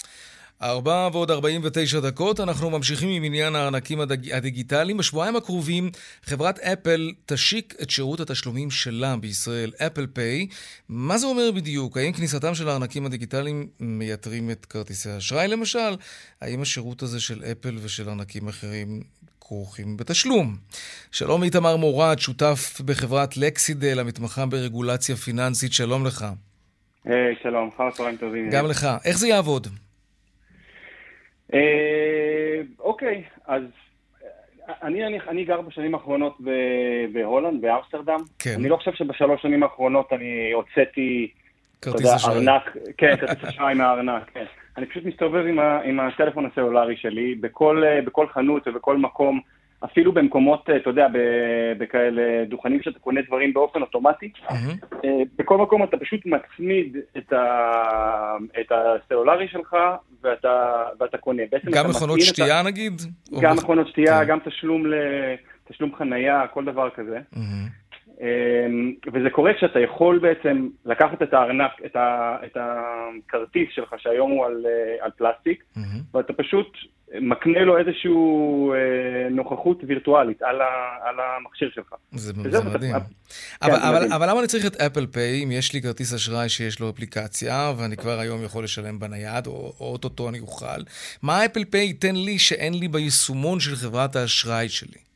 ארבע ועוד ארבעים ותשע דקות, אנחנו ממשיכים עם עניין הארנקים הדיג... הדיגיטליים. בשבועיים הקרובים חברת אפל תשיק את שירות התשלומים שלה בישראל, אפל פיי. מה זה אומר בדיוק? האם כניסתם של הארנקים הדיגיטליים מייתרים את כרטיסי האשראי למשל? האם השירות הזה של אפל ושל ארנקים אחרים כרוכים בתשלום. שלום איתמר מורד, שותף בחברת לקסידל, המתמחה ברגולציה פיננסית, שלום לך. היי, hey, שלום, אחר צהריים טובים. גם לך. איך זה יעבוד? אה, אוקיי, אז אני, אני, אני גר בשנים האחרונות בהולנד, באמסטרדם. כן. אני לא חושב שבשלוש שנים האחרונות אני הוצאתי, כרטיס אשראי. ארנק, כן, כרטיס אשראי מהארנק, כן. אני פשוט מסתובב עם, ה, עם הטלפון הסלולרי שלי, בכל, בכל חנות ובכל מקום אפילו במקומות, אתה יודע, בכאלה דוכנים שאתה קונה דברים באופן אוטומטי, mm-hmm. בכל מקום אתה פשוט מצמיד את, ה, את הסלולרי שלך ואתה, ואתה קונה. גם מכונות שתייה. נגיד? גם מכונות שתייה, כן. גם תשלום, ל, תשלום חנייה, כל דבר כזה. Mm-hmm. אמ, וזה קורה כשאתה יכול בעצם לקחת את הארנק, את, ה, את הכרטיס שלך, שהיום הוא על, אה, על פלסטיק, mm-hmm. ואתה פשוט מקנה לו איזושהי אה, נוכחות וירטואלית על, ה, על המכשיר שלך. זה, זה מדהים. אתה, אבל, כן, אבל, מדהים. אבל למה אני צריך את אפל פיי אם יש לי כרטיס אשראי שיש לו אפליקציה, ואני כבר היום יכול לשלם בנייד, או אוטוטו אני אוכל? מה אפל פיי ייתן לי שאין לי ביישומון של חברת האשראי שלי?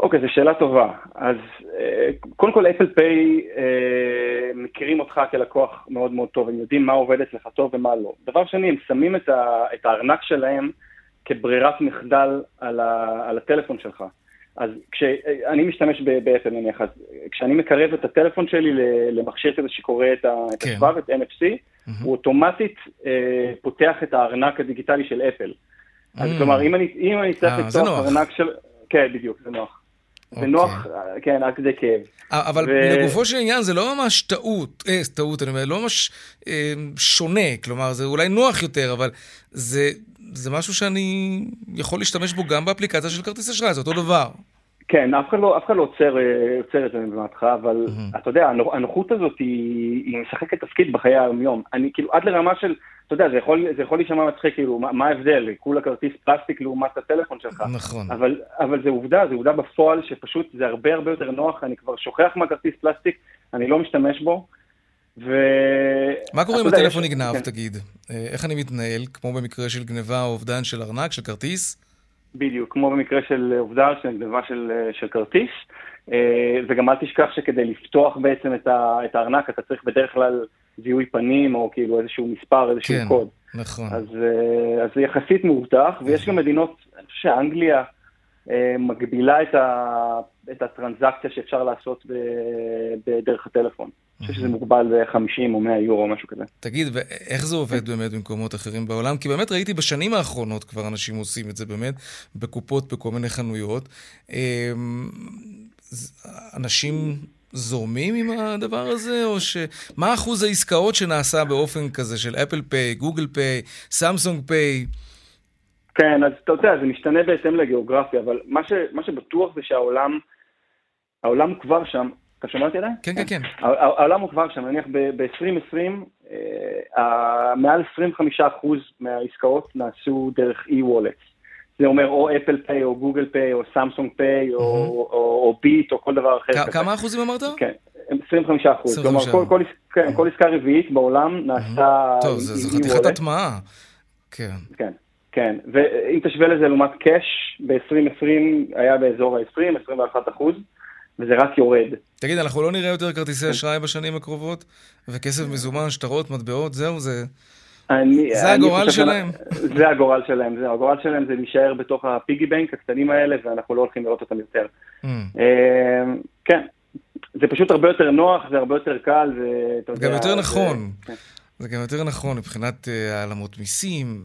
אוקיי, זו שאלה טובה. אז אה, קודם כל, אפל פיי אה, מכירים אותך כלקוח מאוד מאוד טוב, הם יודעים מה עובד אצלך טוב ומה לא. דבר שני, הם שמים את, ה, את הארנק שלהם כברירת מחדל על, ה, על הטלפון שלך. אז כשאני משתמש באפל נניח, אז כשאני מקרב את הטלפון שלי למכשיר כזה שקורא את כן. השבב, את NFC, mm-hmm. הוא אוטומטית אה, פותח את הארנק הדיגיטלי של אפל. אז mm-hmm. כלומר, אם אני, אם אני צריך אה, לפתוח ארנק של... כן, בדיוק, זה נוח. זה אוקיי. נוח, כן, עד כדי כאב. אבל ו... לגופו של עניין זה לא ממש טעות, אה, טעות, אני אומר, לא ממש אה, שונה, כלומר, זה אולי נוח יותר, אבל זה, זה משהו שאני יכול להשתמש בו גם באפליקציה של כרטיס אשראי, זה אותו דבר. כן, אף אחד לא, אף אחד לא עוצר, אה, עוצר את זה מבחינתך, אבל mm-hmm. אתה יודע, הנוחות הזאת היא, היא משחקת תפקיד בחיי היום-יום. אני כאילו, עד לרמה של, אתה יודע, זה יכול, זה יכול להישמע מצחיק, כאילו, מה, מה ההבדל? כולה כרטיס פלסטיק לעומת הטלפון שלך. נכון. אבל, אבל זה עובדה, זה עובדה בפועל שפשוט זה הרבה הרבה יותר נוח, אני כבר שוכח מהכרטיס פלסטיק, אני לא משתמש בו. ו... מה קורה אם הטלפון. נגנב, כן. תגיד? אה, איך אני מתנהל, כמו במקרה של גניבה או אובדן של ארנק, של כרטיס? בדיוק, כמו במקרה של אובדן, של גניבה של, של כרטיס. אה, וגם אל תשכח שכדי לפתוח בעצם את הארנק, אתה צריך בדרך כלל זיהוי פנים, או כאילו איזשהו מספר, איזשהו כן, קוד. נכון. אז, אה, אז זה יחסית מאובטח, ויש גם מדינות, אני חושב שאנגליה מגבילה את, ה, את הטרנזקציה שאפשר לעשות בדרך הטלפון. אני חושב שזה מוגבל ב-50 או 100 יורו או משהו כזה. תגיד, ואיך זה עובד באמת במקומות אחרים בעולם? כי באמת ראיתי בשנים האחרונות כבר אנשים עושים את זה באמת, בקופות, בכל מיני חנויות. אנשים זורמים עם הדבר הזה, או ש... מה אחוז העסקאות שנעשה באופן כזה של אפל פיי, גוגל פיי, סמסונג פיי? כן, אז אתה יודע, זה משתנה בהתאם לגיאוגרפיה, אבל מה, ש... מה שבטוח זה שהעולם, העולם כבר שם. אתה שומע אותי עדיין? כן, כן, כן. העולם הוא כבר שם, נניח ב-2020, אה, מעל 25% מהעסקאות נעשו דרך e-wallets. זה אומר או אפל פיי, או גוגל פיי, או סמסונג פיי, או ביט, או כל דבר אחר. כמה אחוזים אמרת? כן, 25 אחוז. כלומר, כן, כל עסקה רביעית בעולם נעשתה... טוב, זו חתיכת הטמעה. כן. כן. כן, ואם תשווה לזה לעומת קאש, ב-2020 היה באזור ה-20, 21 אחוז, וזה רק יורד. תגיד, אנחנו לא נראה יותר כרטיסי אשראי בשנים הקרובות? וכסף מזומן, שטרות, מטבעות, זהו, זה... אני, זה אני הגורל שלהם. זה הגורל שלהם, זה הגורל שלהם זה להישאר בתוך הפיגי בנק הקטנים האלה, ואנחנו לא הולכים לראות אותם יותר. Mm. כן, זה פשוט הרבה יותר נוח, זה הרבה יותר קל, זה... גם יותר נכון. כן. זה גם יותר נכון מבחינת אה, העלמות מיסים,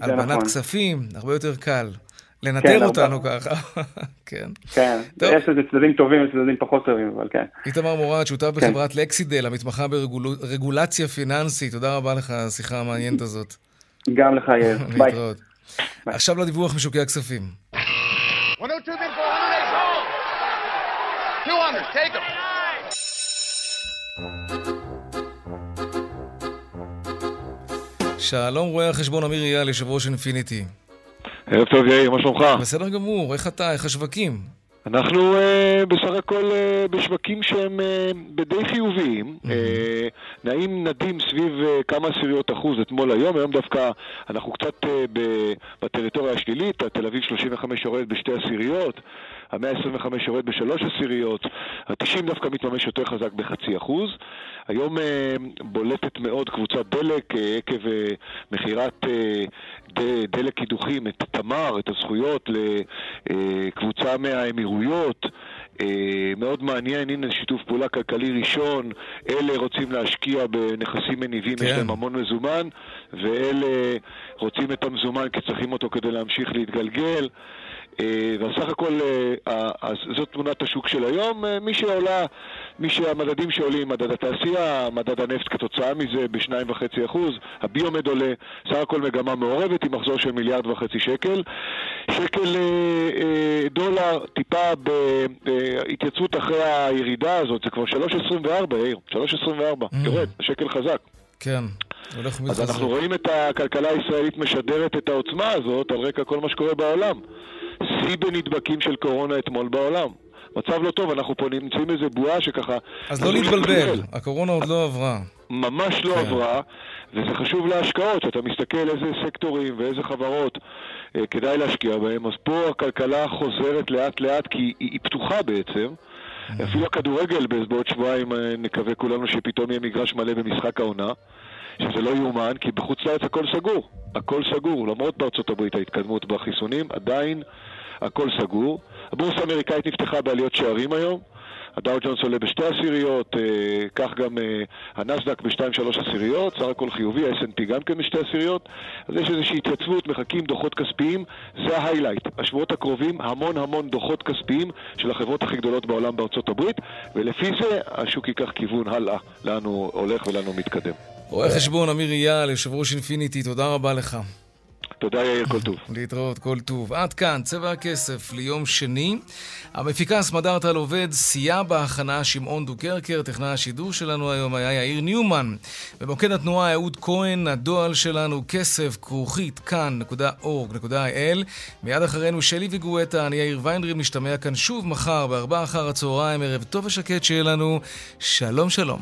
הלבנת נכון. כספים, הרבה יותר קל. לנטר כן, אותנו הרבה... ככה, (laughs) כן. כן, טוב. יש לזה צדדים טובים וצדדים פחות טובים, אבל כן. איתמר מורד, שותף כן. בחברת לקסידל, המתמחה ברגולציה פיננסית, תודה רבה לך על השיחה המעניינת הזאת. גם לך, יאיר. (laughs) ביי. עכשיו לדיווח משוקי הכספים. שלום רואה החשבון אמיר אייל, יושב ראש אינפיניטי. ערב טוב יאיר, מה שלומך? בסדר גמור, איך אתה? איך השווקים? אנחנו uh, בסך הכל uh, בשווקים שהם uh, בדי חיוביים, mm-hmm. uh, נעים נדים סביב uh, כמה עשיריות אחוז אתמול היום, היום דווקא אנחנו קצת uh, בטריטוריה השלילית, התל אביב 35 יורד בשתי עשיריות, המאה ה-25 יורד בשלוש עשיריות, ה-90 דווקא מתממש יותר חזק בחצי אחוז. היום אה, בולטת מאוד קבוצת דלק אה, עקב אה, מכירת דלק קידוחים, את תמר, את הזכויות לקבוצה מהאמירויות. מאוד מעניין, הנה שיתוף פעולה כלכלי ראשון, אלה רוצים להשקיע בנכסים מניבים, כן. יש להם המון מזומן, ואלה רוצים את המזומן כי צריכים אותו כדי להמשיך להתגלגל. ובסך הכל זאת תמונת השוק של היום. מי שעולה, מי שהמדדים שעולים, מדד התעשייה, מדד הנפט כתוצאה מזה ב-2.5%, הביומד עולה, סך הכל מגמה מעורבת עם מחזור של מיליארד וחצי שקל. שקל דולר טיפה בהתייצבות אחרי הירידה הזאת, זה כבר 3.24, יאיר, 3.24, mm. יורד, השקל חזק. כן. הולך ומתחזק. אז אנחנו רואים את הכלכלה הישראלית משדרת את העוצמה הזאת על רקע כל מה שקורה בעולם. שיא בנדבקים של קורונה אתמול בעולם. מצב לא טוב, אנחנו פה נמצאים איזה בועה שככה... אז לא להתבלבל, הקורונה עוד לא עברה. ממש לא כן. עברה, וזה חשוב להשקעות, שאתה מסתכל איזה סקטורים ואיזה חברות אה, כדאי להשקיע בהם, אז פה הכלכלה חוזרת לאט לאט כי היא, היא פתוחה בעצם. Mm-hmm. אפילו הכדורגל בעוד שבועיים אה, נקווה כולנו שפתאום יהיה מגרש מלא במשחק העונה. שזה לא יאומן, כי בחוץ לארץ הכל סגור. הכל סגור. למרות בארצות הברית ההתקדמות בחיסונים, עדיין הכל סגור. הבורסה האמריקאית נפתחה בעליות שערים היום. הדאו ג'ונס עולה בשתי עשיריות, אה, כך גם אה, הנסדק בשתיים שלוש עשיריות, סך הכל חיובי, ה-S&P גם כן בשתי עשיריות. אז יש איזושהי התייצבות, מחכים דוחות כספיים, זה ה highlight. השבועות הקרובים, המון המון דוחות כספיים של החברות הכי גדולות בעולם בארצות הברית, ולפי זה השוק ייקח כיוון הלאה, לאן הוא הולך ולאן הוא מתקדם. רואה חשבון אמיר אייל, יושב ראש אינפיניטי, תודה רבה לך. תודה יאיר, כל טוב. להתראות, כל טוב. עד כאן, צבע הכסף ליום שני. המפיקה סמדארטל עובד, סייע בהכנה שמעון דוקרקר, טכנאי השידור שלנו היום היה יאיר ניומן. במוקד התנועה אהוד כהן, הדועל שלנו כסף כרוכית כאן.org.il. מיד אחרינו שלי וגואטה, אני יאיר ויינדרים, נשתמע כאן שוב מחר בארבעה אחר הצהריים, ערב טוב ושקט שיהיה לנו. שלום שלום.